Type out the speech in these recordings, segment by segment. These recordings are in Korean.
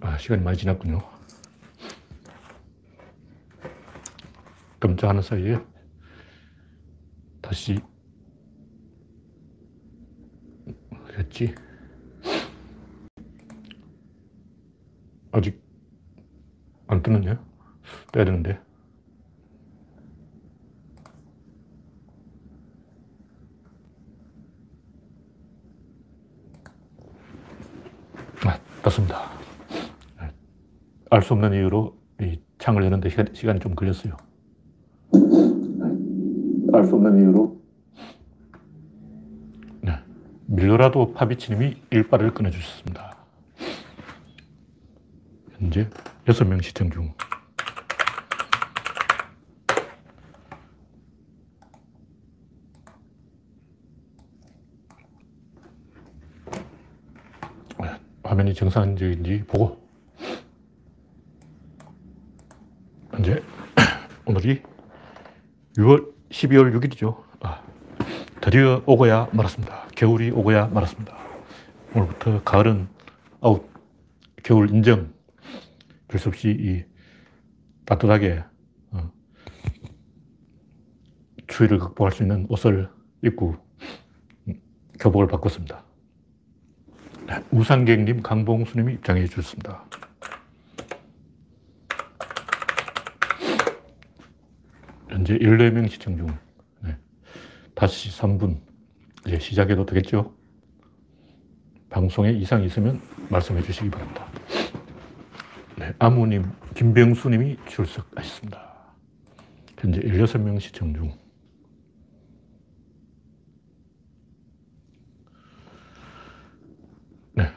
아, 시간이 많이 지났군요. 깜짝하는 사이에 다시 했지. 아직 안 뜨느냐? 떠야 되는데. 아, 떴습니다. 알 수 없는 이유로 이 창을 여는데 시간, 시간이 좀 걸렸어요. 알 수 없는 이유로 네. 밀로라도 파비치님이 일발을 끊어주셨습니다. 현재 6명 시청 중. 화면이 정상적인지 보고 현재 오늘이 6월 12월 6일이죠. 아, 드디어 오고야 말았습니다. 겨울이 오고야 말았습니다. 오늘부터 가을은 아웃, 겨울 인정. 별수 없이 이 따뜻하게 어, 추위를 극복할 수 있는 옷을 입고 교복을 바꿨습니다. 네, 우상객님, 강봉수님이 입장해 주셨습니다. 현재 14명 시청 중. 네. 다시 3분. 이제 시작해도 되겠죠? 방송에 이상이 있으면 말씀해 주시기 바랍니다. 네, 아무님, 김병수님이 출석하셨습니다. 현재 16명 시청 중. 네.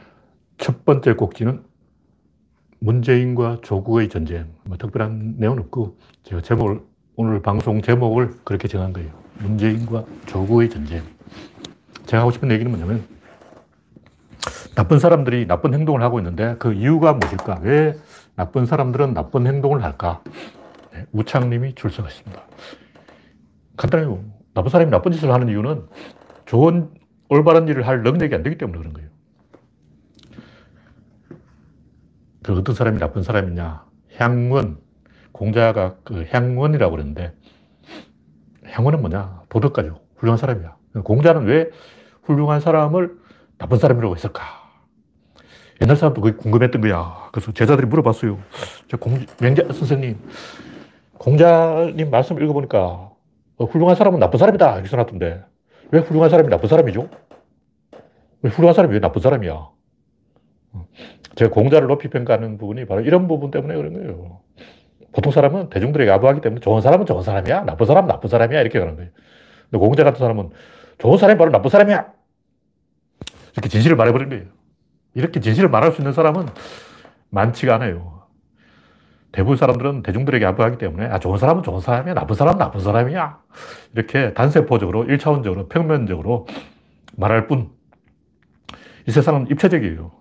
첫 번째 꼭지는 문재인과 조국의 전쟁. 뭐 특별한 내용은 없고, 제가 제목을, 오늘 방송 제목을 그렇게 정한 거예요. 문재인과 조국의 전쟁. 제가 하고 싶은 얘기는 뭐냐면, 나쁜 사람들이 나쁜 행동을 하고 있는데 그 이유가 무엇일까? 왜 나쁜 사람들은 나쁜 행동을 할까? 네, 우창님이 출석하십니다. 간단해요. 나쁜 사람이 나쁜 짓을 하는 이유는 좋은, 올바른 일을 할 능력이 안 되기 때문에 그런 거예요. 그 어떤 사람이 나쁜 사람이냐. 향원, 공자가 그 향원이라고 그러는데 향원은 뭐냐? 도덕가죠. 훌륭한 사람이야. 공자는 왜 훌륭한 사람을 나쁜 사람이라고 했을까? 옛날 사람도 그게 궁금했던 거야. 그래서 제자들이 물어봤어요. 공, 명자 선생님, 공자님 말씀 읽어보니까 어, 훌륭한 사람은 나쁜 사람이다. 이렇게 써놨던데 왜 훌륭한 사람이 나쁜 사람이죠? 왜 훌륭한 사람이 왜 나쁜 사람이야? 어, 제가 공자를 높이 평가하는 부분이 바로 이런 부분 때문에 그런 거예요. 보통 사람은 대중들에게 아부하기 때문에 좋은 사람은 좋은 사람이야. 나쁜 사람은 나쁜 사람이야. 이렇게 가는 거예요. 근데 공자 같은 사람은 좋은 사람이 바로 나쁜 사람이야. 이렇게 진실을 말해버린 거예요. 이렇게 진실을 말할 수 있는 사람은 많지가 않아요. 대부분 사람들은 대중들에게 아부하기 때문에 아, 좋은 사람은 좋은 사람이야. 나쁜 사람은 나쁜 사람이야. 이렇게 단세포적으로, 1차원적으로, 평면적으로 말할 뿐. 이 세상은 입체적이에요.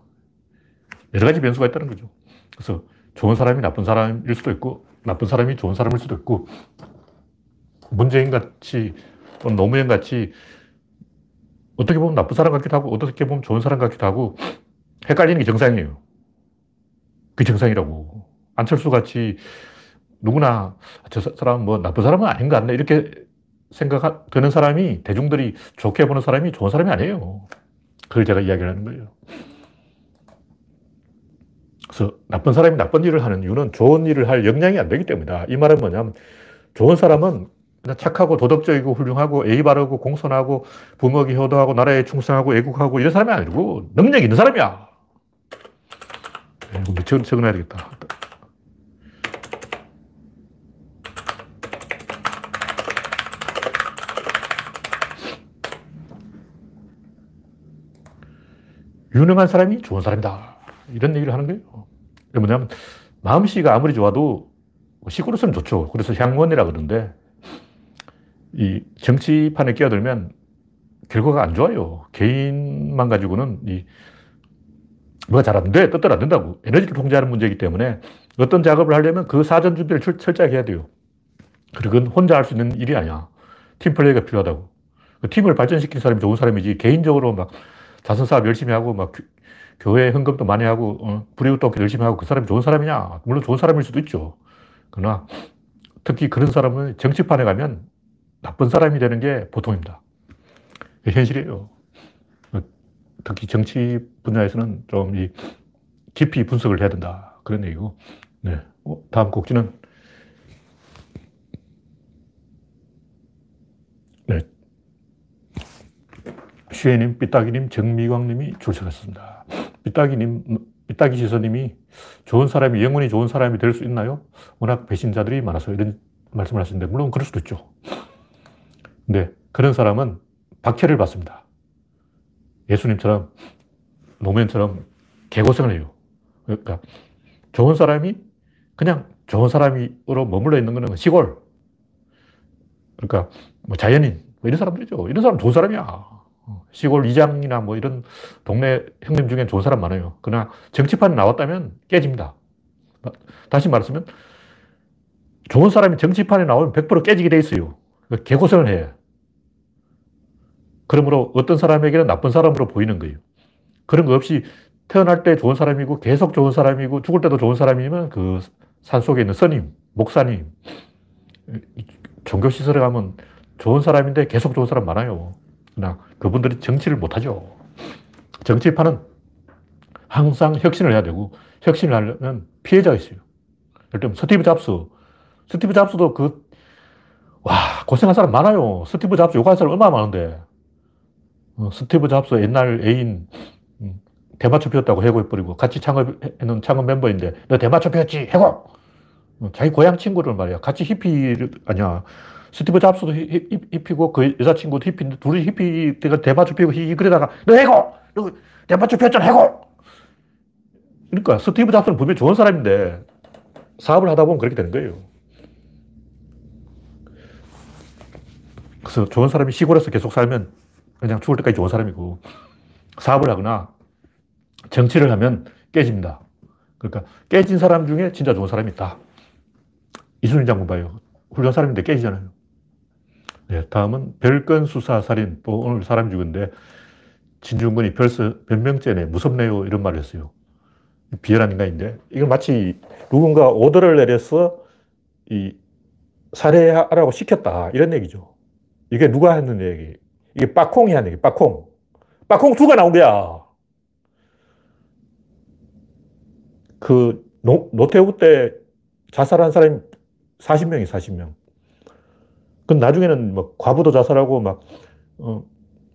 여러 가지 변수가 있다는 거죠. 그래서 좋은 사람이 나쁜 사람일 수도 있고, 나쁜 사람이 좋은 사람일 수도 있고, 문재인 같이, 노무현 같이, 어떻게 보면 나쁜 사람 같기도 하고, 어떻게 보면 좋은 사람 같기도 하고, 헷갈리는 게 정상이에요. 그 정상이라고. 안철수 같이 누구나 저 사람은 뭐 나쁜 사람은 아닌 것 같네. 이렇게 생각 드는 사람이 대중들이 좋게 보는 사람이 좋은 사람이 아니에요. 그걸 제가 이야기를 하는 거예요. 그래서 나쁜 사람이 나쁜 일을 하는 이유는 좋은 일을 할 역량이 안 되기 때문이다. 이 말은 뭐냐면 좋은 사람은 착하고 도덕적이고 훌륭하고 예의 바르고 공손하고 부먹이 효도하고 나라에 충성하고 애국하고 이런 사람이 아니고 능력 있는 사람이야. 이거 적, 적어놔야 되겠다. 유능한 사람이 좋은 사람이다. 이런 얘기를 하는 거예요. 뭐냐면, 마음씨가 아무리 좋아도 시골에서는 좋죠. 그래서 향원이라 그러는데, 이 정치판에 끼어들면 결과가 안 좋아요. 개인만 가지고는 이 뭐가 잘 안 돼. 뜻대로 안 된다고. 에너지를 통제하는 문제이기 때문에 어떤 작업을 하려면 그 사전 준비를 철, 저하게 해야 돼요. 그건 혼자 할 수 있는 일이 아니야. 팀 플레이가 필요하다고. 그 팀을 발전시킨 사람이 좋은 사람이지 개인적으로 막 자선 사업 열심히 하고 막 교회 헌금도 많이 하고, 어, 불이웃도 열심히 하고 그 사람이 좋은 사람이냐? 물론 좋은 사람일 수도 있죠. 그러나 특히 그런 사람은 정치판에 가면 나쁜 사람이 되는 게 보통입니다. 현실이에요. 특히 정치 분야에서는 좀 이 깊이 분석을 해야 된다. 그런 얘기고. 네. 어, 다음 곡지는 네. 슈에님, 삐딱이님, 정미광님이 출석했습니다. 삐딱이님, 삐딱이 지서님이 좋은 사람이, 영원히 좋은 사람이 될 수 있나요? 워낙 배신자들이 많아서 이런 말씀을 하시는데, 물론 그럴 수도 있죠. 근데 그런 사람은 박해를 받습니다. 예수님처럼, 노무현처럼 개고생을 해요. 그러니까 좋은 사람이 그냥 좋은 사람으로 머물러 있는 거는 시골. 그러니까 뭐 자연인, 뭐 이런 사람들이죠. 이런 사람 좋은 사람이야. 시골 이장이나 뭐 이런 동네 형님 중에 좋은 사람 많아요. 그러나 정치판에 나왔다면 깨집니다. 다시 말하면 좋은 사람이 정치판에 나오면 100% 깨지게 돼 있어요. 그러니까 개고생을 해. 그러므로 어떤 사람에게는 나쁜 사람으로 보이는 거예요. 그런 거 없이 태어날 때 좋은 사람이고 계속 좋은 사람이고 죽을 때도 좋은 사람이면 그 산 속에 있는 스님, 목사님, 종교시설에 가면 좋은 사람인데 계속 좋은 사람 많아요. 그러나 그분들이 정치를 못하죠. 정치판은 항상 혁신을 해야 되고 혁신을 하려면 피해자가 있어요. 예를 들면 스티브 잡스. 스티브 잡스도 그, 와, 고생한 사람 많아요. 스티브 잡스 욕한 사람 얼마나 많은데. 어, 스티브 잡스 옛날 애인 음, 대마초 피웠다고 해고해버리고 같이 창업했는 창업 멤버인데 너 대마초 피웠지? 해고! 어, 자기 고향 친구를 말이야. 같이 히피를, 아니야. 스티브 잡스도 히피고 그 여자친구도 히피인데 둘이 히피 때가 대마초 피우고 히 그러다가 너 해고! 너 대마초 피웠잖아 해고! 그러니까 스티브 잡스는 분명히 좋은 사람인데 사업을 하다 보면 그렇게 되는 거예요. 그래서 좋은 사람이 시골에서 계속 살면 그냥 죽을 때까지 좋은 사람이고 사업을 하거나 정치를 하면 깨집니다. 그러니까 깨진 사람 중에 진짜 좋은 사람이 있다. 이순신 장군 봐요. 훌륭한 사람인데 깨지잖아요. 네, 다음은 별건 수사 살인. 또 오늘 사람 죽은데 진중근이 벌써 몇 명째네. 무섭네요. 이런 말을 했어요. 비열한 인간인데 이건 마치 누군가 오더를 내려서 이 살해하라고 시켰다. 이런 얘기죠. 이게 누가 했는 얘기? 이게 빠콩이 한 얘기, 빠콩. 빠콩 두가 나온 거야. 그 노, 노태우 때 자살한 사람이 40명이 40명. 그 나중에는 뭐 과부도 자살하고 막, 어,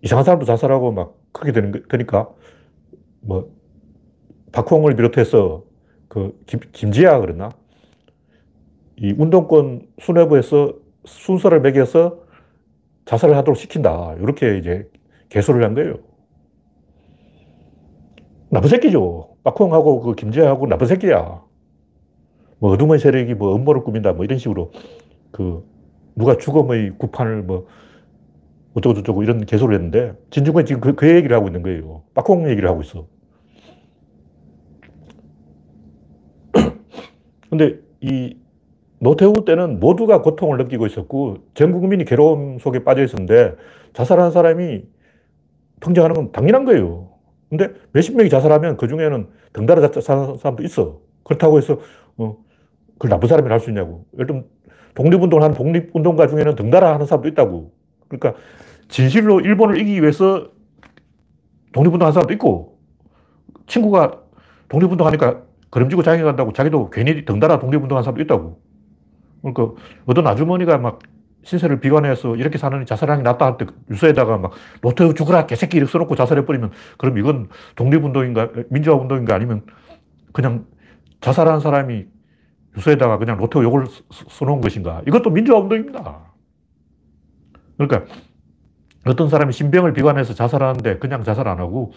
이상한 사람도 자살하고 막 그렇게 되는 거, 그러니까 뭐, 박홍을 비롯해서 그 김, 김지아 그랬나? 이 운동권 수뇌부에서 순서를 매겨서 자살을 하도록 시킨다. 이렇게 이제 개소를 한 거예요. 나쁜 새끼죠. 박홍하고 그 김재하고 나쁜 새끼야. 뭐 어둠의 세력이 뭐 음모를 꾸민다. 뭐 이런 식으로 그 누가 죽음의 구판을 뭐 어쩌고저쩌고 이런 개소를 했는데 진중권이 지금 그, 그 얘기를 하고 있는 거예요. 박홍 얘기를 하고 있어. 근데 이 노태우 때는 모두가 고통을 느끼고 있었고 전 국민이 괴로움 속에 빠져 있었는데 자살한 사람이 평정하는 건 당연한 거예요. 근데 몇십 명이 자살하면 그 중에는 덩달아 자살하는 사람도 있어. 그렇다고 해서 어, 그걸 나쁜 사람이 할수 있냐고. 예를 들면 독립운동을 하는 독립운동가 중에는 덩달아 하는 사람도 있다고. 그러니까 진실로 일본을 이기기 위해서 독립운동 하는 사람도 있고 친구가 독립운동 하니까 걸음지고 장애 간다고 자기도 괜히 덩달아 독립운동 하는 사람도 있다고. 그러니까 어떤 아주머니가 막 신세를 비관해서 이렇게 사는 자살하는 게 낫다 할 때 유서에다가 막 노태우 죽으라 개새끼 이렇게 써놓고 자살해버리면 그럼 이건 독립운동인가 민주화운동인가 아니면 그냥 자살한 사람이 유서에다가 그냥 노태우 욕을 써놓은 것인가 이것도 민주화 운동입니다. 그러니까 어떤 사람이 신병을 비관해서 자살하는데 그냥 자살 안 하고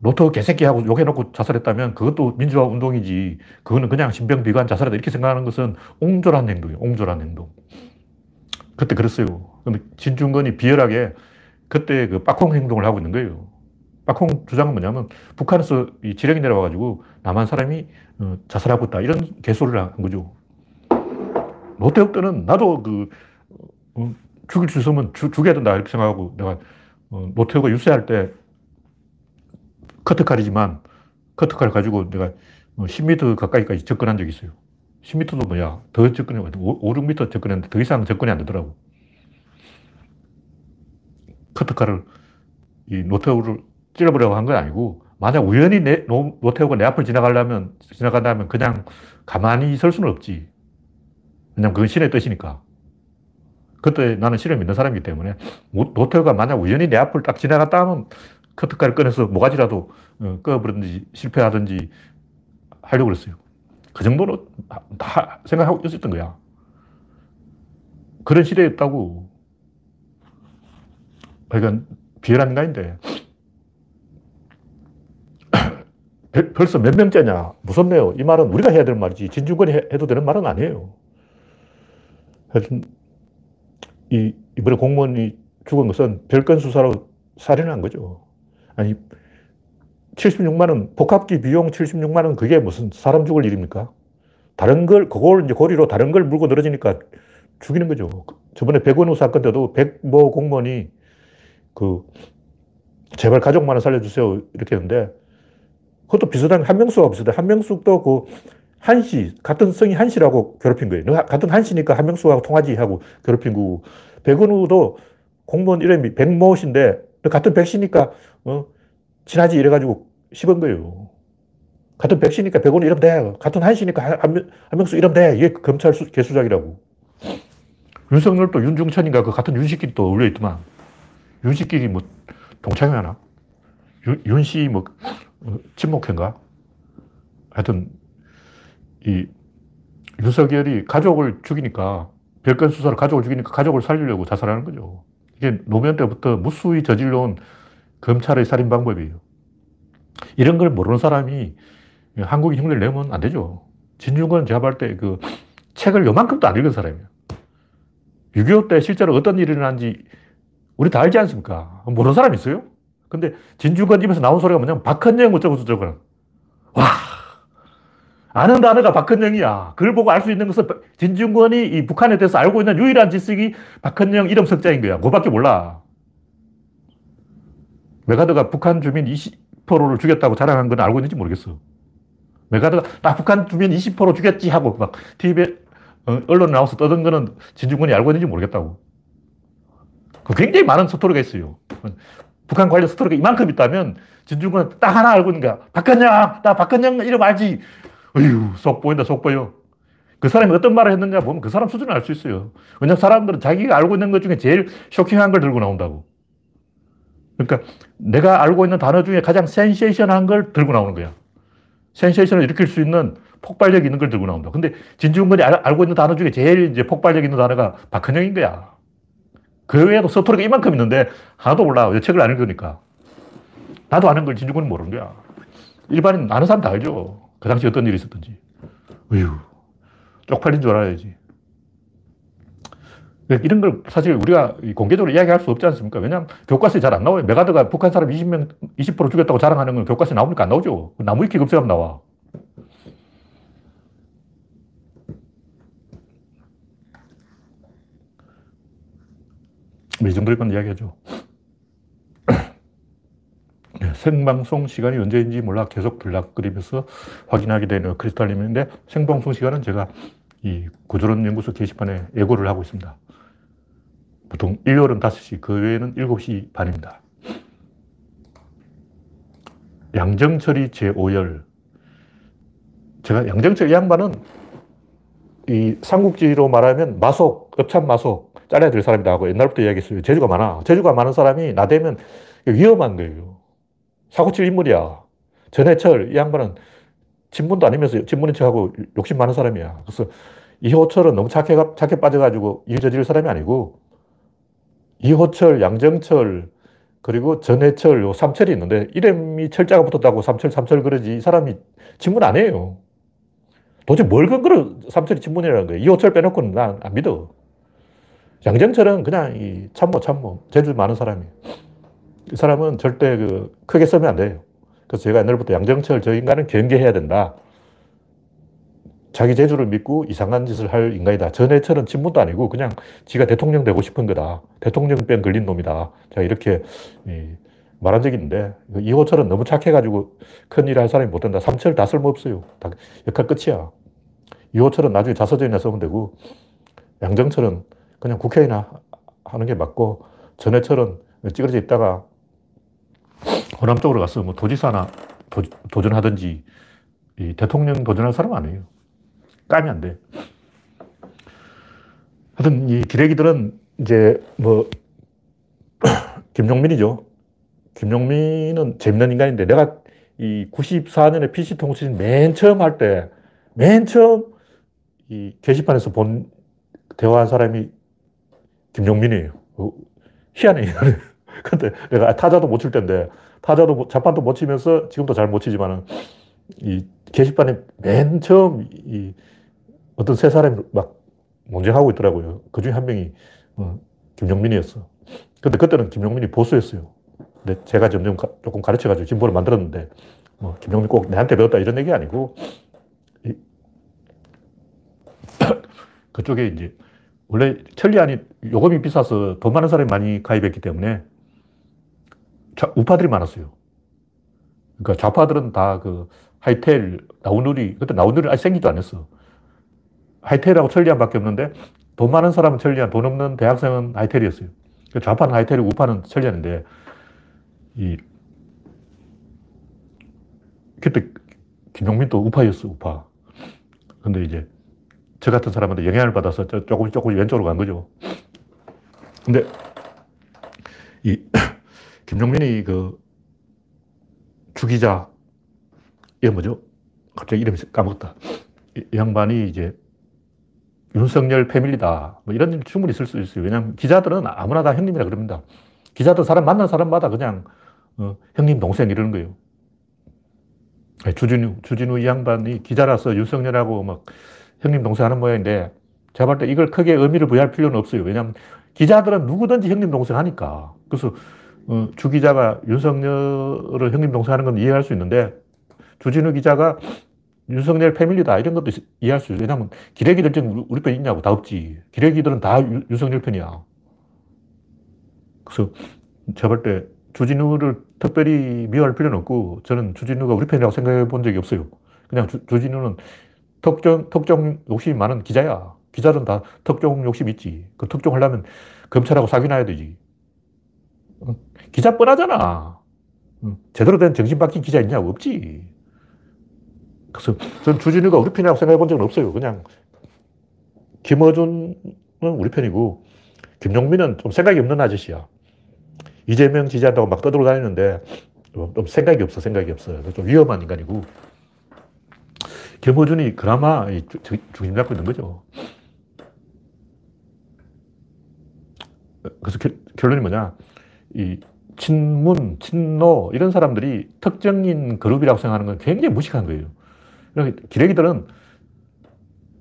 노태우 개새끼하고 욕해놓고 자살했다면 그것도 민주화 운동이지. 그거는 그냥 신병 비관 자살이다. 이렇게 생각하는 것은 옹졸한 행동이에요. 옹졸한 행동. 그때 그랬어요. 근데 진중권이 비열하게 그때 그 박홍 행동을 하고 있는 거예요. 박홍 주장은 뭐냐면 북한에서 이 지령이 내려와가지고 남한 사람이 어, 자살하고 있다. 이런 개소리를 한 거죠. 노태우 때는 나도 그 어, 죽일 수 있으면 죽, 죽여야 된다. 이렇게 생각하고 내가 어, 노태우가 유세할 때 커트칼이지만 커트칼 가지고 내가 10m 뭐 가까이까지 접근한 적이 있어요. 10m도 뭐야. 더 접근해. 5, 6m 접근했는데 더 이상 접근이 안 되더라고. 커트칼을 이 노태우를 찔러보려고 한 건 아니고, 만약 우연히 내, 노태우가 내 앞을 지나가려면, 지나간다면 그냥 가만히 있을 수는 없지. 왜냐면 그건 신의 뜻이니까. 그때 나는 신을 믿는 사람이기 때문에 노태우가 만약 우연히 내 앞을 딱 지나갔다 하면 커트칼을 꺼내서 모가지라도 어, 꺼버리든지 실패하든지 하려고 그랬어요. 그 정도로 다 생각하고 있었던 거야. 그런 시대였다고. 그러니까 비열한 인간인데. 벌써 몇 명째냐. 무섭네요. 이 말은 우리가 해야 될 말이지. 진중권이 해도 되는 말은 아니에요. 하여튼, 이, 이번에 공무원이 죽은 것은 별건 수사로 살인한 거죠. 아니, 76만원, 복합기 비용 76만원, 그게 무슨 사람 죽을 일입니까? 다른 걸, 그걸 이제 고리로 다른 걸 물고 늘어지니까 죽이는 거죠. 저번에 백원우 사건 때도 백모 공무원이 그, 제발 가족만은 살려주세요. 이렇게 했는데, 그것도 비슷한 한명수가 비슷해. 한명숙도 그 한씨, 같은 성이 한씨라고 괴롭힌 거예요. 같은 한씨니까 한명숙하고 통하지 하고 괴롭힌 거고, 백원우도 공무원 이름이 백모 씨인데, 같은 백씨니까, 어, 친하지 이래가지고 씹은 거예요. 같은 백씨니까 백원 이러면 돼. 같은 한씨니까 한, 명수 이러면 돼. 이게 검찰 수, 개수작이라고. 윤석열도 윤중천인가 그 같은 윤식끼리 또 어울려 있더만. 윤식끼리 뭐 동창회 하나? 윤, 윤씨 뭐 어, 친목회인가? 하여튼 이 윤석열이 가족을 죽이니까 별건 수사로 가족을 죽이니까 가족을 살리려고 자살하는 거죠. 이게 노무현 때부터 무수히 저질러온 검찰의 살인 방법이에요. 이런 걸 모르는 사람이 한국인 흉내를 내면 안 되죠. 진중권 제가 볼 때 그 책을 요만큼도 안 읽은 사람이에요. 6.25 때 실제로 어떤 일이 일어난지 우리 다 알지 않습니까? 모르는 사람 있어요? 근데 진중권 입에서 나온 소리가 뭐냐면 박헌영 어쩌고 저쩌고. 와, 아는 단어가 박헌영이야. 그걸 보고 알 수 있는 것은 진중권이 이 북한에 대해서 알고 있는 유일한 지식이 박헌영 이름 석자인 거야. 그거밖에 몰라. 메가드가 북한 주민 20%를 죽였다고 자랑한 건 알고 있는지 모르겠어. 메가드가 나 북한 주민 20% 죽였지 하고 막 TV에 어, 언론에 나와서 떠든 거는 진중권이 알고 있는지 모르겠다고. 그 굉장히 많은 스토리가 있어요. 북한 관련 스토리가 이만큼 있다면 진중권은 딱 하나 알고 있는 거야. 박근영! 나 박근영 이름 알지? 어휴, 속 보인다, 속 보여. 그 사람이 어떤 말을 했는가 보면 그 사람 수준을 알 수 있어요. 왜냐면 사람들은 자기가 알고 있는 것 중에 제일 쇼킹한 걸 들고 나온다고. 그러니까 내가 알고 있는 단어 중에 가장 센세이션한 걸 들고 나오는 거야. 센세이션을 일으킬 수 있는 폭발력 있는 걸 들고 나온다. 근데 진중권이 알, 고 있는 단어 중에 제일 이제 폭발력 있는 단어가 박헌영인 거야. 그 외에도 서투리가 이만큼 있는데 하나도 몰라. 왜 책을 안 읽으니까. 나도 아는 걸 진중권은 모르는 거야. 일반인 아는 사람 다 알죠. 그 당시 어떤 일이 있었던지. 어휴, 쪽팔린 줄 알아야지. 네, 이런 걸 사실 우리가 공개적으로 이야기할 수 없지 않습니까? 왜냐하면 교과서에 잘 안 나와요. 메가드가 북한 사람 20명, 20% 죽였다고 자랑하는 건 교과서에 나오니까 안 나오죠. 나무위키 검색하면 나와. 이 정도만 이야기하죠. 네, 생방송 시간이 언제인지 몰라 계속 들락거리면서 확인하게 되는 크리스탈님인데 생방송 시간은 제가 이 구조론 연구소 게시판에 예고를 하고 있습니다. 보통 일요일은 5시, 그 외에는 7시 반입니다. 양정철이 제5열. 제가 양정철 이 양반은 이 삼국지로 말하면 마속, 업참 마속, 잘라야 될 사람이다 하고 옛날부터 이야기했어요. 재주가 많아. 재주가 많은 사람이 나대면 위험한 거예요. 사고칠 인물이야. 전해철, 이 양반은 친문도 아니면서 친문인 척하고 욕심 많은 사람이야. 그래서 이호철은 너무 착해, 착해 빠져가지고 일 저지를 사람이 아니고 이호철, 양정철, 그리고 전해철, 요 삼철이 있는데 이름이 철자가 붙었다고 삼철, 삼철 그러지 이 사람이 친문 안 해요. 도대체 뭘 근거로 삼철이 친문이라는 거예요. 이호철 빼놓고는 난 안 믿어. 양정철은 그냥 이 참모, 참모. 재주 많은 사람이에요. 이 사람은 절대 그 크게 쓰면 안 돼요. 그래서 제가 옛날부터 양정철 저 인간은 경계해야 된다. 자기 재주를 믿고 이상한 짓을 할 인간이다. 전해철은 친문도 아니고 그냥 지가 대통령 되고 싶은 거다. 대통령병 걸린 놈이다. 제가 이렇게 말한 적이 있는데, 이호철은 너무 착해가지고 큰일 할 사람이 못 된다. 삼철 다 쓸모없어요. 다 역할 끝이야. 이호철은 나중에 자서전이나 쓰면 되고, 양정철은 그냥 국회의나 하는 게 맞고, 전해철은 찌그러져 있다가 호남 쪽으로 가서 뭐 도지사나 도, 전하든지 대통령 도전할 사람 아니에요. 까면 안 돼. 하여튼 이 기레기들은 이제 뭐 김용민이죠. 김용민은 재밌는 인간인데 내가 이 94년에 PC 통신 맨 처음 할 때, 맨 처음 이 게시판에서 본 대화한 사람이 김용민이에요. 어, 희한해. 근데 내가 타자도 못 칠 텐데, 타자도, 자판도 못 치면서 지금도 잘 못 치지만은, 이 게시판에 맨 처음 이 어떤 세 사람이 막 논쟁하고 있더라고요. 그 중에 한 명이 어, 김용민이었어. 근데 그때는 김용민이 보수였어요. 근데 제가 점점 가, 조금 가르쳐가지고 진보를 만들었는데, 뭐, 김용민 꼭 내한테 배웠다 이런 얘기 아니고, 이, 그쪽에 이제, 원래 천리안이 요금이 비싸서 돈 많은 사람이 많이 가입했기 때문에 좌, 우파들이 많았어요. 그러니까 좌파들은 다 그 하이텔, 나우누리, 그때 나우누리 아직 생기도 안 했어. 하이텔하고 천리안 밖에 없는데 돈 많은 사람은 천리안, 돈 없는 대학생은 하이텔이었어요. 그러니까 좌파는 하이텔이고 우파는 천리안인데 이 그때 김용민도 우파였어, 우파. 근데 이제 저 같은 사람한테 영향을 받아서 조금씩 조금씩 왼쪽으로 간 거죠. 근데 이 김용민이 그 주기자, 이게 뭐죠? 갑자기 이름이 까먹었다. 이, 이 양반이 이제 윤석열 패밀리다. 뭐 이런 일 충분히 있을 수 있어요. 왜냐하면 기자들은 아무나 다 형님이라 그럽니다. 기자들 사람 만난 사람마다 그냥 어, 형님, 동생 이러는 거예요. 주진우, 주진우 이 양반이 기자라서 윤석열하고 막 형님, 동생 하는 모양인데 제가 볼 때 이걸 크게 의미를 부여할 필요는 없어요. 왜냐하면 기자들은 누구든지 형님, 동생 하니까. 그래서 어, 주 기자가 윤석열을 형님, 동생 하는 건 이해할 수 있는데 주진우 기자가 윤석열 패밀리다 이런 것도 이해할 수 있어요. 왜냐하면 기레기들 지금 우리 편 있냐고 다 없지. 기레기들은 다 윤석열 편이야. 그래서 제가 볼때 주진우를 특별히 미워할 필요는 없고 저는 주진우가 우리 편이라고 생각해 본 적이 없어요. 그냥 주, 주진우는 특정, 특정 욕심이 많은 기자야. 기자들은 다 특정 욕심 있지. 그 특종하려면 검찰하고 사귀나야 되지. 기자 뻔하잖아. 제대로 된 정신 박힌 기자 있냐고 없지. 그래서 전 주진우가 우리 편이라고 생각해 본 적은 없어요. 그냥 김어준은 우리 편이고 김용민은 좀 생각이 없는 아저씨야. 이재명 지지한다고 막 떠들고 다니는데 좀 생각이 없어, 생각이 없어. 좀 위험한 인간이고. 김어준이 그나마 중심 잡고 있는 거죠. 그래서 결론이 뭐냐. 이 친문, 친노 이런 사람들이 특정인 그룹이라고 생각하는 건 굉장히 무식한 거예요. 기레기들은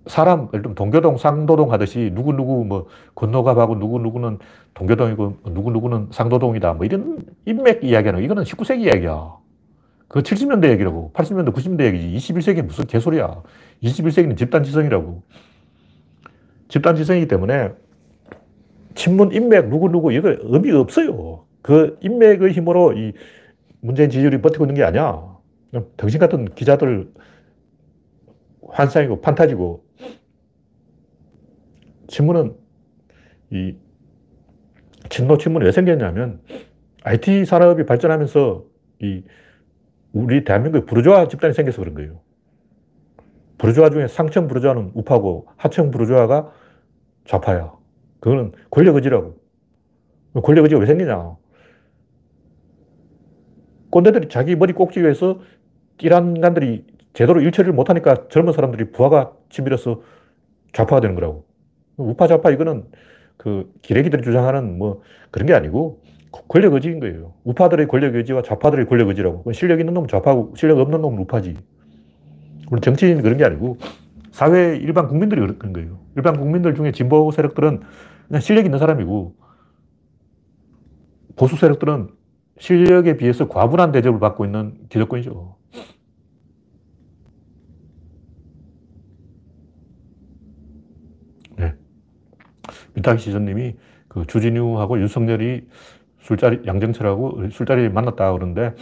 사람, 예를 동교동, 상도동 하듯이 누구누구 뭐 건너갑하고 누구누구는 동교동이고 누구누구는 상도동이다. 뭐 이런 인맥 이야기하는 이거는 19세기 이야기야. 그 70년대 얘기라고. 80년대, 90년대 얘기지. 21세기 무슨 개소리야. 21세기는 집단지성이라고. 집단지성이기 때문에 친문 인맥 누구누구 이거 의미가 없어요. 그 인맥의 힘으로 이 문재인 지지율이 버티고 있는 게 아니야. 당신 같은 기자들 환상이고 판타지고 친문은 이 친노 친문이 왜 생겼냐면 IT 산업이 발전하면서 이 우리 대한민국에 부르주아 집단이 생겨서 그런 거예요. 부르주아 중에 상층 부르주아는 우파고 하층 부르주아가 좌파야. 그거는 권력 의지라고. 권력 의지가 왜 생기냐. 꼰대들이 자기 머리 꼭지위에서 띠란 간들이 제대로 일처리를 못하니까 젊은 사람들이 부하가 치밀어서 좌파가 되는 거라고. 우파 좌파 이거는 그 기레기들이 주장하는 뭐 그런 게 아니고 권력 의지인 거예요. 우파들의 권력 의지와 좌파들의 권력 의지라고. 실력 있는 놈은 좌파고 실력 없는 놈은 우파지. 우리 정치인이 그런 게 아니고 사회 일반 국민들이 그런 거예요. 일반 국민들 중에 진보 세력들은 그냥 실력 있는 사람이고 보수 세력들은 실력에 비해서 과분한 대접을 받고 있는 기득권이죠. 민탁 시전님이 그 주진우하고 윤석열이 술자리, 양정철하고 술자리 만났다 그러는데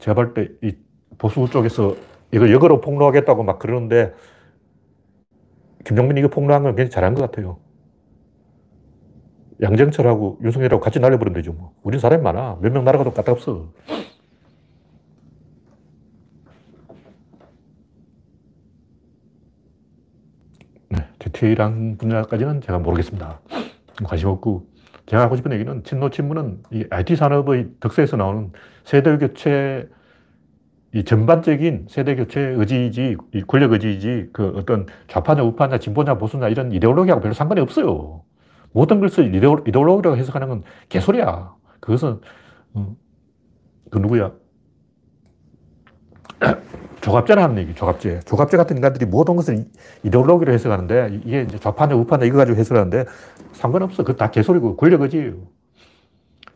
제가 볼 때 이 보수 쪽에서 이거 역으로 폭로하겠다고 막 그러는데 김종민이 이거 폭로한 건 굉장히 잘한 것 같아요. 양정철하고 윤석열하고 같이 날려버리면 되죠. 뭐. 우린 사람이 많아. 몇 명 날아가도 까딱없어. 네, 디테일한 분야까지는 제가 모르겠습니다. 관심 없고, 제가 하고 싶은 얘기는 친노 친문은 이 IT 산업의 덕세에서 나오는 세대 교체, 이 전반적인 세대 교체 의지이지, 이 권력 의지이지, 그 어떤 좌파냐, 우파냐, 진보냐, 보수냐 이런 이데올로기하고 별로 상관이 없어요. 모든 것을 이데올로기라고 해석하는 건 개소리야. 그것은, 음, 그 누구야? 조갑제라는 얘기, 조갑제. 조갑제 같은 인간들이 모든 것을 이데올로기로 해석하는데, 이게 이제 좌파냐, 우파냐 이거 가지고 해석하는데, 상관없어. 그거 다 개소리고, 권력의지예요.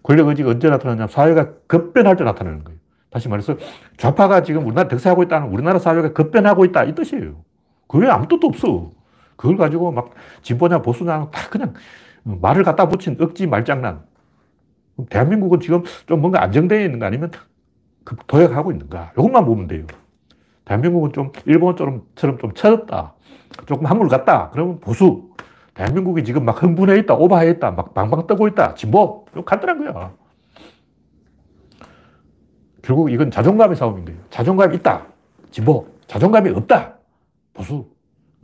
권력의지가 언제 나타나냐 사회가 급변할 때 나타나는 거예요. 다시 말해서, 좌파가 지금 우리나라 득세하고 있다는 우리나라 사회가 급변하고 있다. 이 뜻이에요. 그게 아무 뜻도 없어. 그걸 가지고 막 진보냐, 보수냐, 다 그냥 말을 갖다 붙인 억지 말장난. 대한민국은 지금 좀 뭔가 안정되어 있는가 아니면 그 도약하고 있는가. 이것만 보면 돼요. 대한민국은 좀 일본처럼 좀 철없다. 조금 한물 같다. 그러면 보수. 대한민국이 지금 막 흥분해 있다. 오버해 있다. 막 방방 뜨고 있다. 진보. 이거 간단한 거야. 결국 이건 자존감의 싸움인 거예요. 자존감이 있다. 진보. 자존감이 없다. 보수.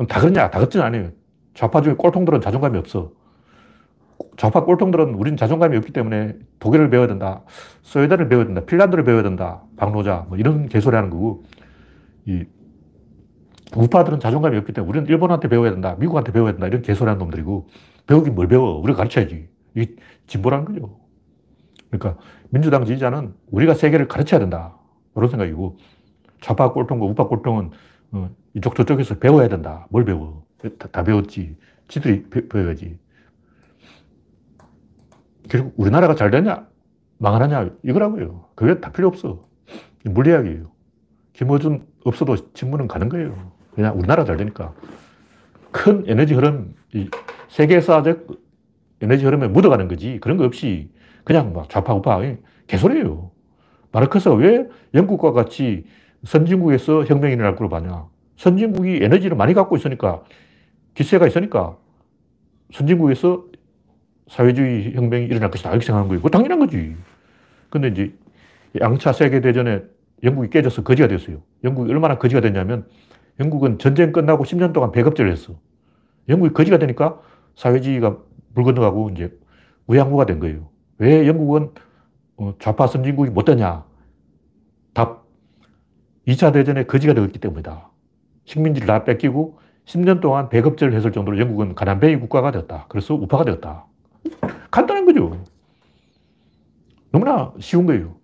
다 그러냐? 다 그렇진 않아요. 좌파 중에 꼴통들은 자존감이 없어. 좌파 꼴통들은 우리는 자존감이 없기 때문에 독일을 배워야 된다. 스웨덴을 배워야 된다. 핀란드를 배워야 된다. 박노자. 뭐 이런 개소리 하는 거고. 이 우파들은 자존감이 없기 때문에 우리는 일본한테 배워야 된다. 미국한테 배워야 된다. 이런 개소리 하는 놈들이고. 배우긴 뭘 배워? 우리가 가르쳐야지. 이게 진보라는 거죠. 그러니까 민주당 지지자는 우리가 세계를 가르쳐야 된다. 이런 생각이고. 좌파 꼴통과 우파 꼴통은 어, 이쪽 저쪽에서 배워야 된다. 뭘 배워? 다, 다 배웠지. 지들이 배워야지. 결국 우리나라가 잘 되냐? 망하느냐? 이거라고요. 그게 다 필요 없어. 물리학이에요. 김어준 없어도 친문은 가는 거예요. 그냥 우리나라 잘 되니까. 큰 에너지 흐름, 세계사적 에너지 흐름에 묻어가는 거지. 그런 거 없이 그냥 막 좌파, 우파, 개소리예요. 마르크스가 왜 영국과 같이 선진국에서 혁명이 일어날 거로 봐냐. 선진국이 에너지를 많이 갖고 있으니까, 기세가 있으니까, 선진국에서 사회주의 혁명이 일어날 것이다. 이렇게 생각한 거예요. 그 당연한 거지. 근데 이제 양차 세계대전에 영국이 깨져서 거지가 됐어요. 영국이 얼마나 거지가 됐냐면 영국은 전쟁 끝나고 10년 동안 배급제를 했어. 영국이 거지가 되니까 사회주의가 물 건너가고 이제 무양무가 된 거예요. 왜 영국은 어, 좌파 선진국이 못 되냐? 답. 2차 대전에 거지가 되었기 때문이다. 식민지를 다 뺏기고 10년 동안 배급제를 했을 정도로 영국은 가난뱅이 국가가 되었다. 그래서 우파가 되었다. 간단한 거죠. 너무나 쉬운 거예요.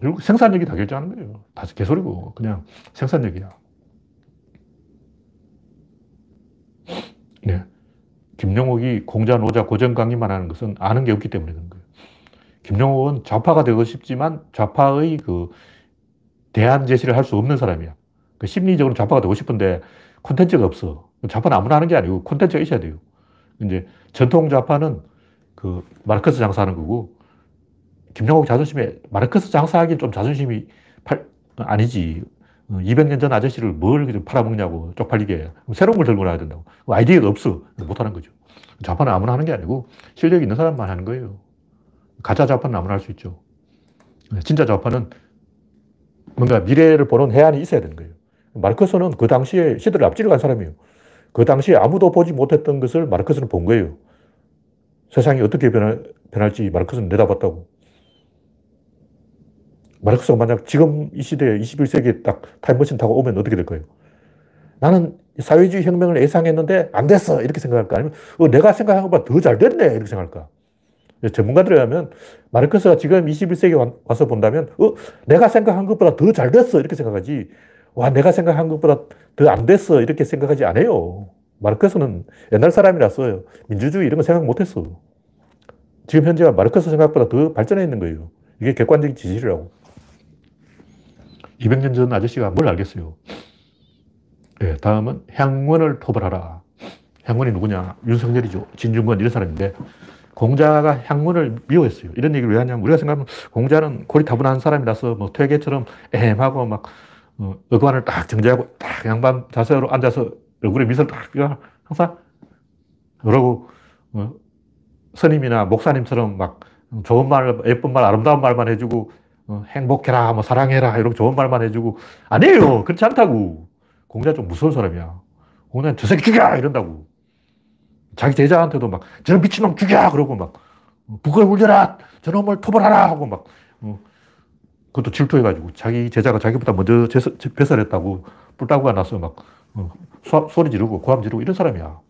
결국 생산력이 다 결정하는 거예요. 다 개소리고, 그냥 생산력이야. 네. 김용옥이 공자, 노자, 고정강의만 하는 것은 아는 게 없기 때문에 그런 거예요. 김용옥은 좌파가 되고 싶지만 좌파의 그 대안 제시를 할 수 없는 사람이야. 그 심리적으로 좌파가 되고 싶은데 콘텐츠가 없어. 좌파는 아무나 하는 게 아니고 콘텐츠가 있어야 돼요. 이제 전통 좌파는 그 마르크스 장사하는 거고 김영옥 자존심에 마르크스 장사하기엔 좀 자존심이 팔, 아니지. 200년 어, 전 아저씨를 뭘 팔아먹냐고 쪽팔리게. 새로운 걸 들고 나야 된다고. 아이디어가 없어. 못하는 거죠. 좌파는 아무나 하는 게 아니고 실력이 있는 사람만 하는 거예요. 가짜 좌파는 아무나 할 수 있죠. 진짜 좌파는 뭔가 미래를 보는 해안이 있어야 되는 거예요. 마르크스는 그 당시에 시대를 앞지르 간 사람이에요. 그 당시에 아무도 보지 못했던 것을 마르크스는 본 거예요. 세상이 어떻게 변할, 변할지 마르크스는 내다봤다고. 마르크스가 만약 지금 이 시대에 21세기에 딱 타임머신 타고 오면 어떻게 될 거예요? 나는 사회주의 혁명을 예상했는데 안 됐어. 이렇게 생각할까? 아니면 어, 내가 생각한 것보다 더 잘 됐네. 이렇게 생각할까? 전문가들에 하면 마르크스가 지금 21세기에 와서 본다면 어, 내가 생각한 것보다 더 잘 됐어. 이렇게 생각하지. 와, 내가 생각한 것보다 더 안 됐어. 이렇게 생각하지 않아요. 마르크스는 옛날 사람이라서 민주주의 이런 거 생각 못 했어. 지금 현재가 마르크스 생각보다 더 발전해 있는 거예요. 이게 객관적인 지지라고. 200년 전 아저씨가 뭘 알겠어요? 네, 다음은 향원을 토벌하라. 향원이 누구냐? 윤석열이죠. 진중권 이런 사람인데 공자가 향문을 미워했어요. 이런 얘기를 왜 하냐면 우리가 생각하면 공자는 고리타분한 사람이라서 뭐 퇴계처럼 애매하고 막 어, 의관을 딱 정지하고 딱 양반 자세로 앉아서 얼굴에 미소를 딱 항상 그러고 어, 스님이나 목사님처럼 막 좋은 말, 예쁜 말, 아름다운 말만 해주고 어, 행복해라, 뭐 사랑해라 이런 좋은 말만 해주고 아니에요. 그렇지 않다고. 공자 좀 무서운 사람이야. 공자는 저 새끼 죽여 이런다고. 자기 제자한테도 막 저런 미친놈 죽여 그러고 막 북을 울려라 저놈을 토벌하라 하고 막 어, 그것도 질투해가지고 자기 제자가 자기보다 먼저 배설했다고 뿔따구가 나서 막 어, 소리 지르고 고함 지르고 이런 사람이야.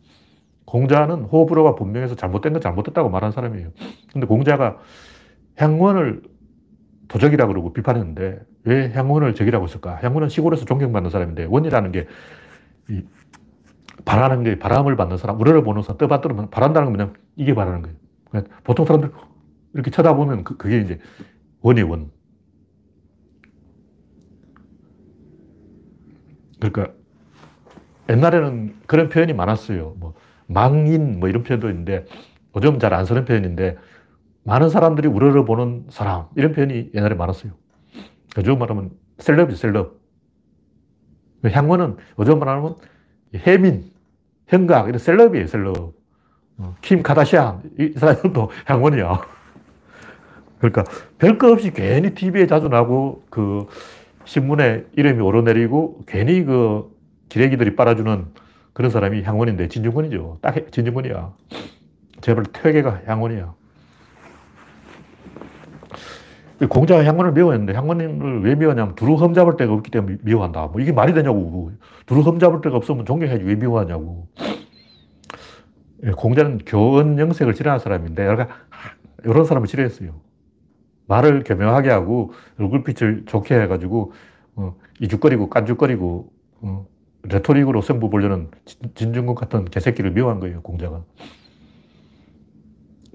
공자는 호불호가 분명해서 잘못된 건 잘못됐다고 말하는 사람이에요. 근데 공자가 향원을 도적이라 그러고 비판했는데 왜 향원을 적이라고 했을까? 향원은 시골에서 존경받는 사람인데 원이라는 게 바라는 게 바람을 받는 사람, 우러를 보는 사람, 떠받들면 바란다는 건 그냥 이게 바라는 거예요. 그러니까 보통 사람들 이렇게 쳐다보면 그, 그게 이제 원이 원. 그러니까 옛날에는 그런 표현이 많았어요. 뭐 망인 뭐 이런 표현도 있는데 요즘 잘 안 쓰는 표현인데 많은 사람들이 우러러 보는 사람 이런 표현이 옛날에 많았어요. 요즘 말하면 셀럽이 셀럽. 향원은 요즘 말하면 해민, 현각 이런 셀럽이에요 셀럽. 어, 킴 카다시안 이 사람도 향원이야. 그러니까 별거 없이 괜히 TV에 자주 나고 그 신문에 이름이 오르내리고 괜히 그 기레기들이 빨아주는 그런 사람이 향원인데 진중권이죠. 딱 진중권이야. 제발 퇴계가 향원이야. 공자가 향원을 미워했는데 향원을 왜 미워하냐면 두루 흠잡을 데가 없기 때문에 미워한다. 뭐 이게 말이 되냐고. 두루 흠잡을 데가 없으면 존경해야지 왜 미워하냐고. 예, 공자는 교원 영색을 싫어하는 사람인데 이런 사람을 싫어했어요. 말을 교묘하게 하고 얼굴빛을 좋게 해가지고 어, 이죽거리고 깐죽거리고 어, 레토릭으로 승부 보려는 진중국 같은 개새끼를 미워한 거예요, 공자가.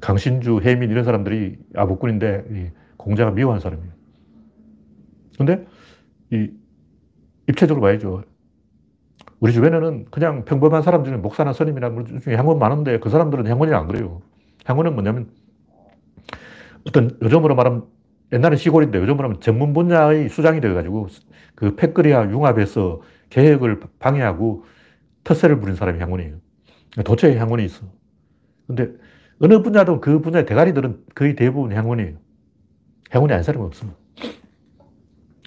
강신주, 해민 이런 사람들이 아부꾼인데 공자가 미워한 사람이에요. 근데 이 입체적으로 봐야죠. 우리 주변에는 그냥 평범한 사람 중에 목사나 스님이나 중에 향원 많은데 그 사람들은 향원이 안 그래요. 향원은 뭐냐면 어떤 요즘으로 말하면 옛날에 시골인데 요즘으로 하면 전문 분야의 수장이 되어가지고 그 패거리와 융합해서 계획을 방해하고 텃세를 부린 사람이 향원이에요. 도처에 향원이 있어. 근데 어느 분야도 그 분야의 대가리들은 거의 대부분 향원이에요. 향원이 아닌 사람은 없어.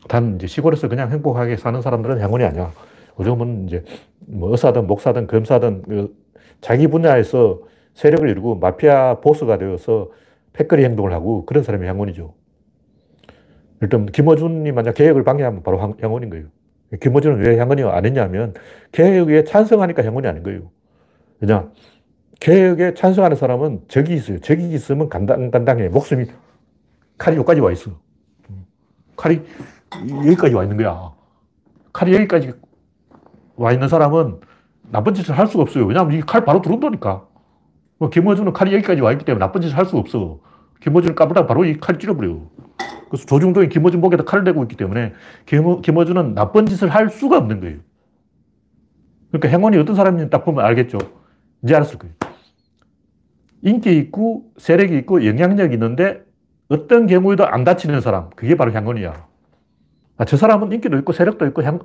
단 이제 시골에서 그냥 행복하게 사는 사람들은 향원이 아니야. 요즘은 이제 뭐 의사든 목사든 검사든 그 자기 분야에서 세력을 이루고 마피아 보스가 되어서 패거리 행동을 하고 그런 사람이 향원이죠. 일단 김어준이 만약 계획을 방해하면 바로 향원인 거예요. 김어준은 왜 향원이 안 했냐면 개혁에 찬성하니까 향원이 아닌 거예요. 왜냐? 개혁에 찬성하는 사람은 적이 있어요. 적이 있으면 간당간당해. 목숨이 칼이 여기까지 와 있어. 칼이 여기까지 와 있는 거야. 칼이 여기까지 와 있는 사람은 나쁜 짓을 할 수가 없어요. 왜냐하면 이 칼 바로 들어온다니까. 뭐 김어준은 칼이 여기까지 와 있기 때문에 나쁜 짓을 할 수가 없어. 김어준을 까불다가 바로 이칼 찔러버려. 그래서 조중동이 김어준 목에다 칼을 대고 있기 때문에 김어, 김어준은 나쁜 짓을 할 수가 없는 거예요. 그러니까 행원이 어떤 사람인지 딱 보면 알겠죠. 이제 알았을 거예요. 인기 있고 세력이 있고 영향력이 있는데 어떤 경우에도 안 다치는 사람, 그게 바로 향원이야. 아, 저 사람은 인기도 있고 세력도 있고 향,